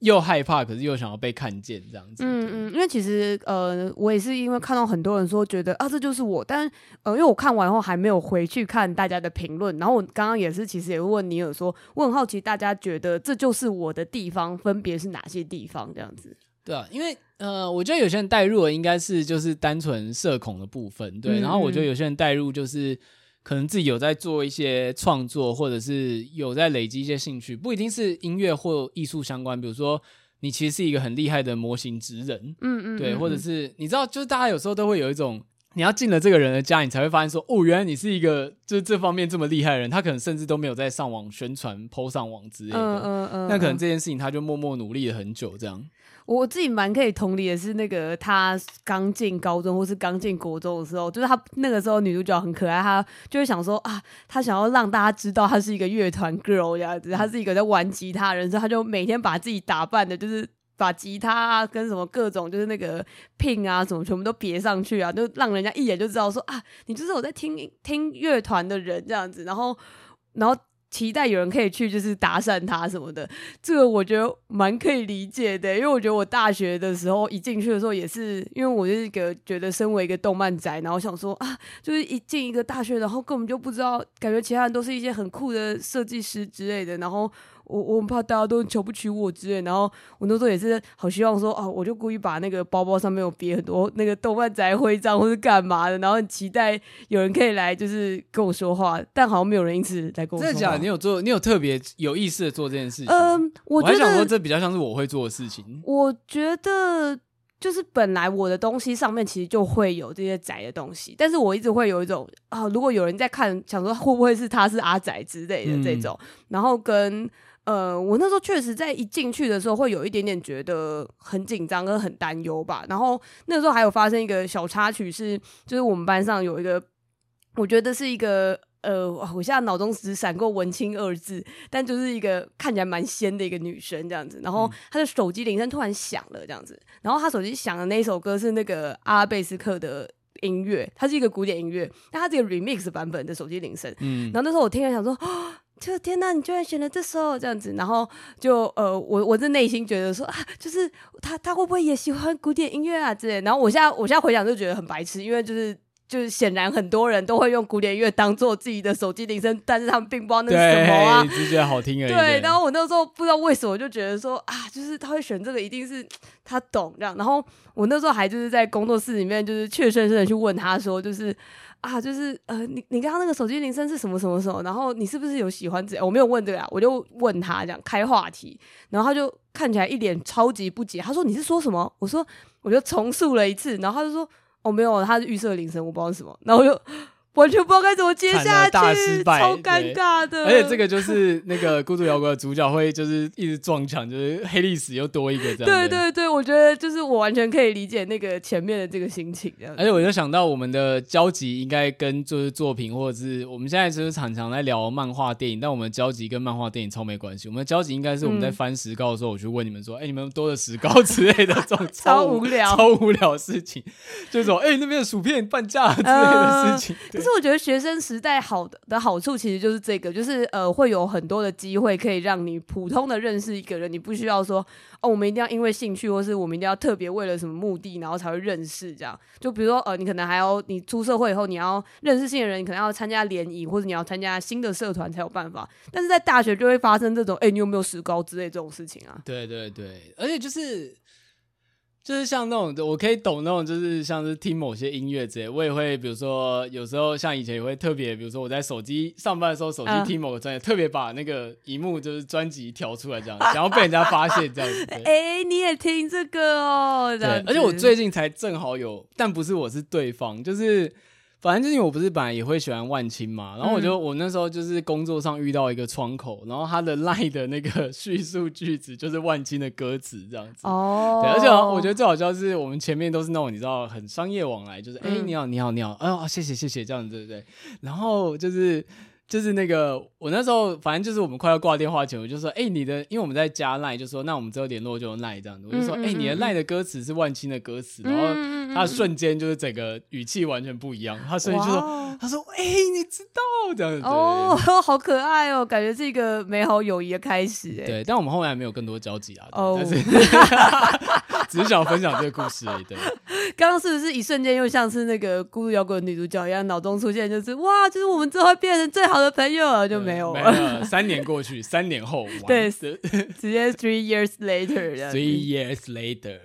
又害怕，可是又想要被看见，这样子。嗯嗯，因为其实呃，我也是因为看到很多人说觉得啊，这就是我，但呃，因为我看完后还没有回去看大家的评论，然后我刚刚也是其实也问你有说，我很好奇大家觉得这就是我的地方分别是哪些地方这样子。对啊，因为呃，我觉得有些人带入的应该是就是单纯社恐的部分，对。嗯、然后我觉得有些人带入就是可能自己有在做一些创作，或者是有在累积一些兴趣，不一定是音乐或艺术相关。比如说，你其实是一个很厉害的模型职人，嗯嗯，对，或者是你知道，就是大家有时候都会有一种，你要进了这个人的家，你才会发现说，哦，原来你是一个就是这方面这么厉害的人。他可能甚至都没有在上网宣传、PO 上网之类的，嗯嗯嗯。那可能这件事情他就默默努力了很久，这样。我自己蛮可以同理的是，那个他刚进高中或是刚进国中的时候，就是他那个时候女主角很可爱，她就会想说啊，她想要让大家知道她是一个乐团 girl 这样子，她是一个在玩吉他的人，所以他就每天把自己打扮的，就是把吉他啊跟什么各种就是那个 pin 啊什么全部都别上去啊，就让人家一眼就知道说啊，你就是我在听听乐团的人这样子，然后然后。期待有人可以去，就是搭讪他什么的，这个我觉得蛮可以理解的，因为我觉得我大学的时候一进去的时候也是，因为我就是一个觉得身为一个动漫宅，然后想说啊，就是一进一个大学，然后根本就不知道，感觉其他人都是一些很酷的设计师之类的，然后。我我很怕大家都瞧不起我之类，然后我那时候也是好希望说啊，我就故意把那个包包上面有别很多那个动漫宅徽章或是干嘛的，然后很期待有人可以来就是跟我说话，但好像没有人因此来跟我说话。真的假的？你有做？你有特别有意识的做这件事情？嗯，我，还想说这比较像是我会做的事情。我觉得就是本来我的东西上面其实就会有这些宅的东西，但是我一直会有一种啊，如果有人在看，想说会不会是他是阿宅之类的这种，嗯、然后跟。呃，我那时候确实在一进去的时候会有一点点觉得很紧张跟很担忧吧。然后那时候还有发生一个小插曲是，就是我们班上有一个，我觉得是一个呃，我现在脑中只闪过文青二字，但就是一个看起来蛮仙的一个女生这样子。然后她的手机铃声突然响了这样子，然后她手机响的那一首歌是那个阿拉贝斯克的音乐，它是一个古典音乐，但它是一个 remix 版本的手机铃声。嗯，然后那时候我听了想说。就天哪，你居然选了这首这样子，然后就呃，我我在内心觉得说啊，就是他他会不会也喜欢古典音乐啊之类，然后我现在我现在回想就觉得很白痴，因为就是 就是显然很多人都会用古典音乐当做自己的手机铃声，但是他们并不知道那是什么啊，只是觉得好听而已。对，然后我那时候不知道为什么，就觉得说啊，就是他会选这个，一定是他懂这样。然后我那时候还就是在工作室里面，就是怯生生的去问他说，就是。啊，就是呃，你你刚刚那个手机铃声是什么什么时候？然后你是不是有喜欢这？我没有问这个啊，我就问他这样开话题，然后他就看起来一脸超级不解。他说你是说什么？我说我就重述了一次，然后他就说哦没有，他是预设铃声，我不知道是什么。然后我就。完全不知道该怎么接下去，大失败，超尴尬的。而且这个就是那个孤独摇滚的主角会就是一直撞墙，就是黑历史又多一个这样。对对对，我觉得就是我完全可以理解那个前面的这个心情。而且我就想到我们的交集应该跟就是作品，或者是我们现在就是常常在聊漫画电影，但我们的交集跟漫画电影超没关系。我们的交集应该是我们在翻石膏的时候，我去问你们说：“哎、嗯欸，你们多的石膏之类的这种 超，超无聊、超无聊的事情，就是说哎、欸，那边的薯片半价之类的事情。呃”可是是我觉得学生时代好的的好处其实就是这个，就是呃会有很多的机会可以让你普通的认识一个人，你不需要说哦，我们一定要因为兴趣，或是我们一定要特别为了什么目的，然后才会认识这样。就比如说呃，你可能还要你出社会以后，你要认识新的人，你可能要参加联谊，或者你要参加新的社团才有办法。但是在大学就会发生这种哎，你有没有石膏之类这种事情啊？对对对，而且就是。就是像那种，我可以懂那种，就是像是听某些音乐之类，我也会，比如说有时候像以前也会特别，比如说我在手机上班的时候，手机听某个专辑，特别把那个荧幕就是专辑调出来这样，然后被人家发现这样子。哎、欸，你也听这个哦？对，而且我最近才正好有，但不是我是对方，就是。反正就是因为我不是本来也会喜欢万青嘛，然后我就、嗯、我那时候就是工作上遇到一个窗口，然后他的 line 的那个 叙述句子就是万青的歌词这样子哦，对，而且我觉得最好笑是我们前面都是那种你知道很商业往来，就是哎、嗯欸、你好你好你好，哎呦谢谢谢谢这样子对不对？然后就是。就是那个，我那时候反正就是我们快要挂电话前，我就说，哎、欸，你的，因为我们在加赖，就说那我们之后联络就用赖这样子，我就说，哎、欸，你的赖的歌词是万青的歌词，然后他瞬间就是整个语气完全不一样，他所以就说，他说，哎、欸，你知道这样子。哦，好可爱哦，感觉是一个美好友谊的开始，哎，对，但我们后来没有更多交集啊，哦，但是 只是想分享这个故事而已，对。刚刚是不是一瞬间又像是那个孤独摇滚女主角一样，脑中出现就是哇，就是我们之后会变成最好的朋友了，就没有了。三年过去，三年后，对，直接 three years later，three years later。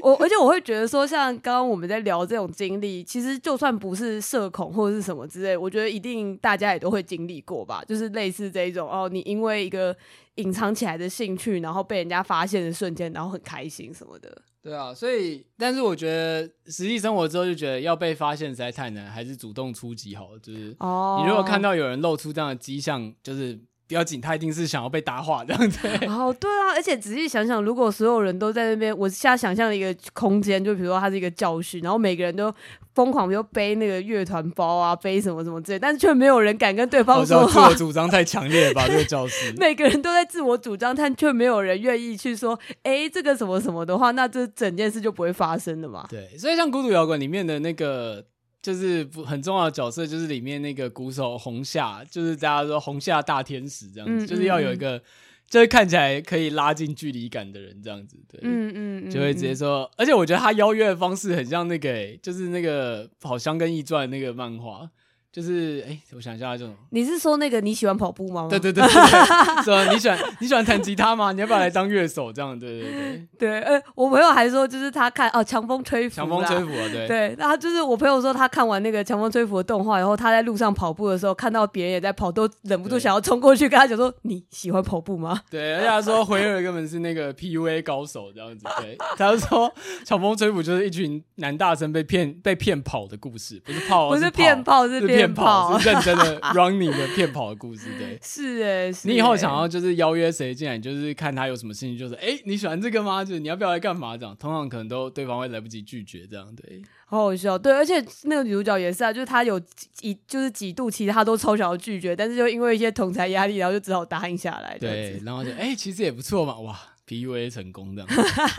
我而且我会觉得说，像刚刚我们在聊这种经历，其实就算不是社恐或者是什么之类，我觉得一定大家也都会经历过吧，就是类似这一种哦，你因为一个隐藏起来的兴趣，然后被人家发现的瞬间，然后很开心什么的。对啊，所以，但是我觉得实际生活之后就觉得要被发现实在太难，还是主动出击好了。就是，你如果看到有人露出这样的迹象，就是。不要紧，他一定是想要被搭话这样子。哦，对啊，而且仔细想想，如果所有人都在那边，我现在想象的一个空间，就比如说它是一个教室，然后每个人都疯狂，比如背那个乐团包啊，背什么什么之类，但是却没有人敢跟对方说话。自我主张太强烈了吧？这个教室，每个人都在自我主张，但却没有人愿意去说，哎，这个什么什么的话，那这整件事就不会发生的嘛。对，所以像孤独摇滚里面的那个。就是不很重要的角色，就是里面那个鼓手红夏，就是大家说红夏大天使这样子，嗯、就是要有一个，嗯、就是看起来可以拉近距离感的人这样子，对，嗯嗯，嗯就会直接说，嗯、而且我觉得他邀约的方式很像那个、欸，就是那个《好香》跟《易传》那个漫画。就是哎、欸，我想一下这种。你是说那个你喜欢跑步吗？对对对，对，说你喜欢你喜欢弹吉他吗？你要不要来当乐手？这样对对对 对。呃、欸，我朋友还说，就是他看哦，强风吹拂，强风吹拂啊，对对。然后就是我朋友说，他看完那个强风吹拂的动画然后，他在路上跑步的时候，看到别人也在跑，都忍不住想要冲过去跟他讲说：“你喜欢跑步吗？”对，而且他说辉尔根本是那个 PUA 高手这样子。对，他就说强风吹拂就是一群男大生被骗被骗跑的故事，不是跑，不是骗跑，是骗跑，是认真的 running 的骗跑的故事，对，是哎，是你以后想要就是邀约谁进来，你就是看他有什么兴趣，就是哎、欸，你喜欢这个吗？就是你要不要来干嘛？这样，通常可能都对方会来不及拒绝，这样对。好好笑，对，而且那个女主角也是啊，就是她有几就是几度，其实她都超想要拒绝，但是就因为一些同台压力，然后就只好答应下来。对，然后就哎、欸，其实也不错嘛，哇。PUA 成功这样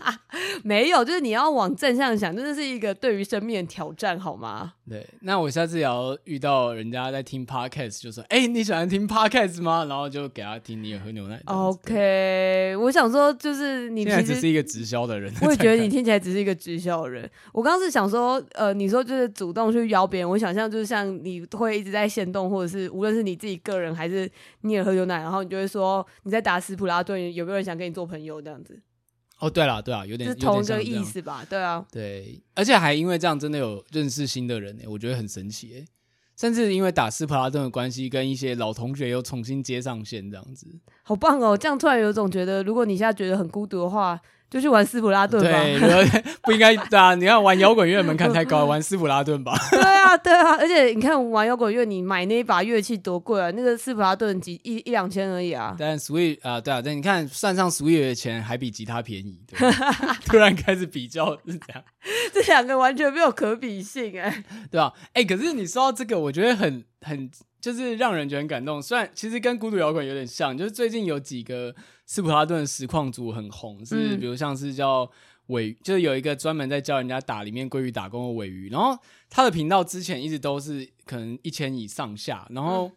没有，就是你要往正向想，真的是一个对于生命的挑战，好吗？对，那我下次也要遇到人家在听 Podcast，就说：“哎、欸，你喜欢听 Podcast 吗？”然后就给他听，你也喝牛奶。OK，我想说，就是你其实现在只是一个直销的人，我也觉得你听起来只是一个直销的人。我刚刚是想说，呃，你说就是主动去邀别人，我想象就是像你会一直在行动，或者是无论是你自己个人还是你也喝牛奶，然后你就会说你在打斯普拉顿，有没有人想跟你做朋友？这样子哦，对了，对啊，有点是同一个意思吧？对啊，对，而且还因为这样真的有认识新的人呢，我觉得很神奇诶，甚至因为打斯普拉顿的关系，跟一些老同学又重新接上线，这样子，好棒哦！这样突然有种觉得，如果你现在觉得很孤独的话。就去玩斯普拉顿吧，对，不应该对啊！你看玩摇滚乐门槛太高，玩斯普拉顿吧。对啊，对啊，而且你看玩摇滚乐，你买那一把乐器多贵啊！那个斯普拉顿几一一两千而已啊。但 Switch 啊，对啊，但你看算上 Switch 的钱，还比吉他便宜。对 突然开始比较是这样，这两个完全没有可比性哎、欸，对吧？哎，可是你说到这个，我觉得很很就是让人觉得很感动。虽然其实跟孤独摇滚有点像，就是最近有几个。斯普拉顿的实况组很红，是比如像是叫尾，就是有一个专门在教人家打里面鲑鱼打工的尾鱼，然后他的频道之前一直都是可能一千以上下，然后、嗯、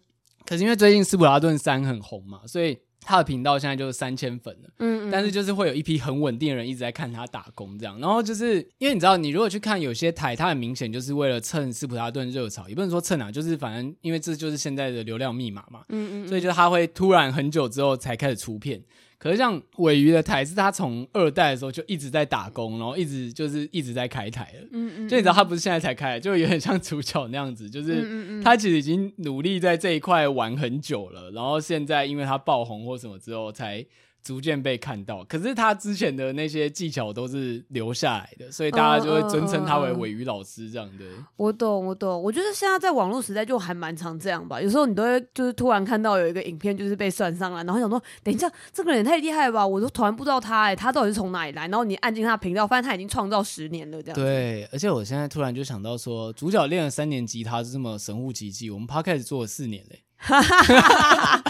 可是因为最近斯普拉顿三很红嘛，所以。他的频道现在就是三千粉了，嗯，嗯，但是就是会有一批很稳定的人一直在看他打工这样，然后就是因为你知道，你如果去看有些台，他很明显就是为了蹭斯普拉顿热潮，也不能说蹭啊，就是反正因为这就是现在的流量密码嘛，嗯，嗯嗯，所以就他会突然很久之后才开始出片。可是像尾鱼的台是他从二代的时候就一直在打工，然后一直就是一直在开台了。嗯嗯，就你知道他不是现在才开，就有点像主角那样子，就是他其实已经努力在这一块玩很久了，然后现在因为他爆红或什么之后才。逐渐被看到，可是他之前的那些技巧都是留下来的，所以大家就会尊称他为尾鱼老师这样的。我懂，我懂。我觉得现在在网络时代就还蛮常这样吧。有时候你都会就是突然看到有一个影片就是被算上来，然后想说，等一下这个人也太厉害了吧！我都突然不知道他哎、欸，他到底是从哪里来？然后你按进他频道，发现他已经创造十年了这样。对，而且我现在突然就想到说，主角练了三年吉他是这么神乎其技，我们 Podcast 做了四年嘞、欸。哈哈哈哈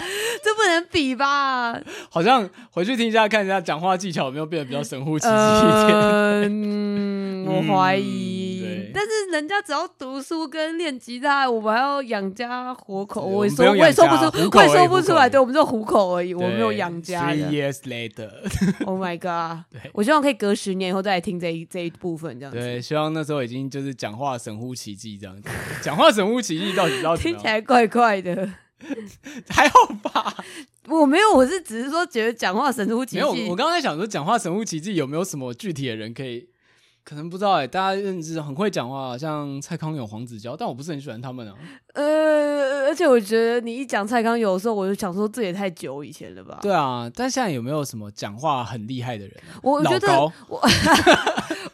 这不能比吧？好像回去听一下，看一下讲话技巧有没有变得比较神乎其技一点。嗯，我怀疑。对，但是人家只要读书跟练吉他，我们还要养家活口。我说我也说不出，我也说不出来。对，我们就糊口而已，我没有养家。Three years later，Oh my god！对，我希望可以隔十年以后再来听这一这一部分，这样子。对，希望那时候已经就是讲话神乎其技这样子。讲话神乎其技到底到底听起来怪怪的。还好吧，我没有，我是只是说觉得讲话神乎其技。没有，我刚才想说讲话神乎其技有没有什么具体的人可以？可能不知道哎、欸，大家认知很会讲话，像蔡康永、黄子佼，但我不是很喜欢他们啊。呃，而且我觉得你一讲蔡康永的时候，我就想说这也太久以前了吧？对啊，但现在有没有什么讲话很厉害的人？我觉得我，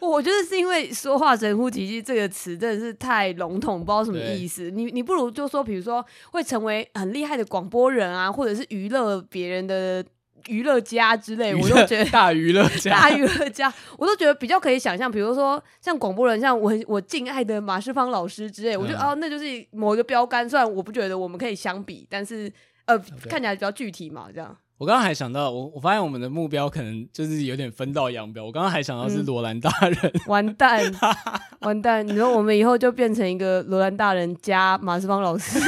我觉得是因为说话神乎其技这个词真的是太笼统，不知道什么意思。你你不如就说，比如说会成为很厉害的广播人啊，或者是娱乐别人的。娱乐家之类，我都觉得 大娱乐家，大娱乐家，我都觉得比较可以想象。比如说像广播人，像我我敬爱的马世芳老师之类，我觉得哦，那就是某一个标杆。虽然我不觉得我们可以相比，但是呃，看起来比较具体嘛，这样。我刚刚还想到，我我发现我们的目标可能就是有点分道扬镳。我刚刚还想到是罗兰大人，嗯、完蛋，完蛋！你说我们以后就变成一个罗兰大人加马世芳老师，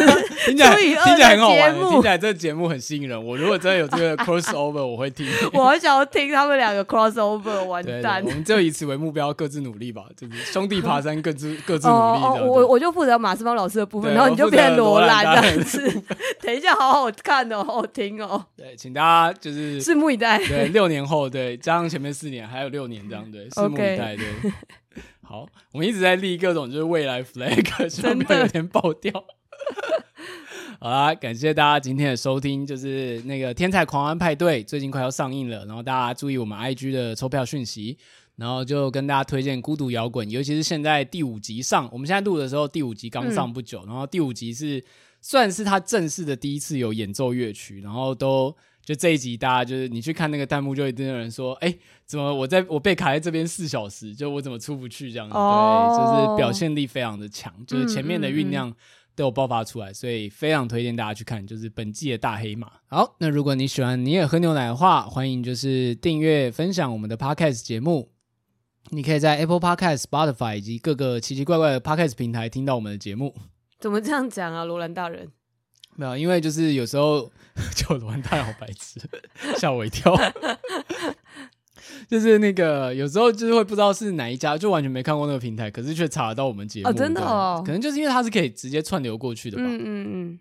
听起来听起来很好玩，听起来这个节目很吸引人。我如果真的有这个 crossover，我会听。我很想要听他们两个 crossover，完蛋！我们就以此为目标，各自努力吧，就是兄弟爬山，各自各自努力。我我就负责马世芳老师的部分，然后你就变成罗兰这样子。等一下，好好看哦，好好听哦。对，请大家就是。拭目以待。对，六年后，对，加上前面四年，还有六年这样，对，拭目以待。对，好，我们一直在立各种就是未来 flag，希望不要有点爆掉。好啦，感谢大家今天的收听，就是那个《天才狂欢派对》最近快要上映了，然后大家注意我们 IG 的抽票讯息，然后就跟大家推荐《孤独摇滚》，尤其是现在第五集上，我们现在录的时候第五集刚上不久，然后第五集是算是他正式的第一次有演奏乐曲，然后都。就这一集，大家就是你去看那个弹幕，就一定有人说：“哎、怎么我在我被卡在这边四小时，就我怎么出不去？”这样子，对，就是表现力非常的强，就是前面的酝酿都有爆发出来，所以非常推荐大家去看，就是本季的大黑马。好，那如果你喜欢你也喝牛奶的话，欢迎就是订阅分享我们的 Podcast 节目。你可以在 Apple Podcast、Spotify 以及各个奇奇怪怪的 Podcast 平台听到我们的节目。怎么这样讲啊，罗兰大人？没有，因为就是有时候 就罗兰大人好白痴，吓我一跳。就是那个有时候就是会不知道是哪一家，就完全没看过那个平台，可是却查得到我们节目。哦，真的哦，可能就是因为它是可以直接串流过去的吧。嗯嗯嗯。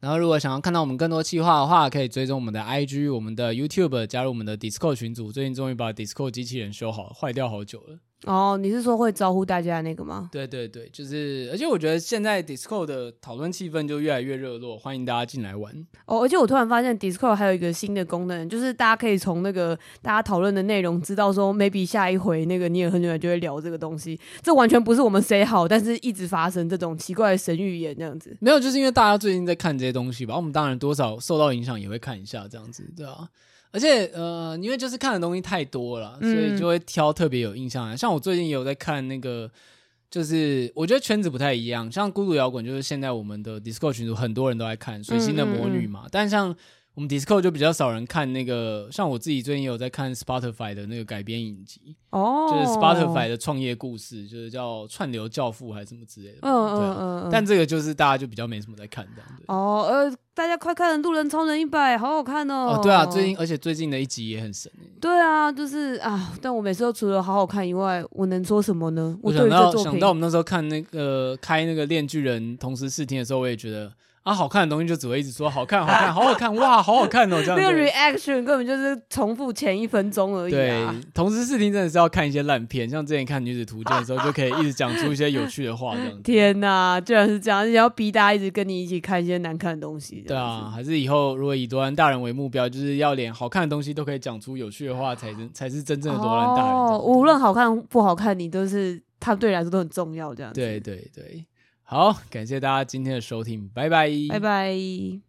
然后如果想要看到我们更多企划的话，可以追踪我们的 IG、我们的 YouTube，加入我们的 Discord 群组。最近终于把 Discord 机器人修好了，坏掉好久了。哦，你是说会招呼大家那个吗？对对对，就是，而且我觉得现在 Discord 的讨论气氛就越来越热络，欢迎大家进来玩。哦，而且我突然发现 Discord 还有一个新的功能，就是大家可以从那个大家讨论的内容知道说，maybe 下一回那个你也很久就会聊这个东西。这完全不是我们 say 好，但是一直发生这种奇怪的神预言这样子。没有，就是因为大家最近在看这些东西吧，我们当然多少受到影响，也会看一下这样子，对啊。而且呃，因为就是看的东西太多了，所以就会挑特别有印象的。嗯、像我最近也有在看那个，就是我觉得圈子不太一样。像孤独摇滚，就是现在我们的 Discord 群组很多人都在看《水星的魔女》嘛。嗯嗯嗯，但像我们 Discord 就比较少人看那个，像我自己最近也有在看 Spotify 的那个改编影集，哦，就是 Spotify 的创业故事，就是叫串流教父还是什么之类的，嗯嗯嗯、啊，但这个就是大家就比较没什么在看这样子。哦，呃，大家快看《路人超人一百》，好好看哦。哦，对啊，最近而且最近的一集也很神。对啊，就是啊，但我每次都除了好好看以外，我能说什么呢？我想到想到我们那时候看那个开那个链锯人同时试听的时候，我也觉得。啊，好看的东西就只会一直说好看，好看，好好看，哇，好好看哦！这样那个 reaction 根本就是重复前一分钟而已。对，同时视听真的是要看一些烂片，像之前看《女子图鉴》的时候，就可以一直讲出一些有趣的话，这样子。天哪，居然是这样！而且要逼大家一直跟你一起看一些难看的东西。对啊，还是以后如果以多兰大人为目标，就是要连好看的东西都可以讲出有趣的话，才是才是真正的多兰大人。哦，无论好看不好看，你都是他对你来说都很重要，这样子。对对对。好，感谢大家今天的收听，拜拜，拜拜。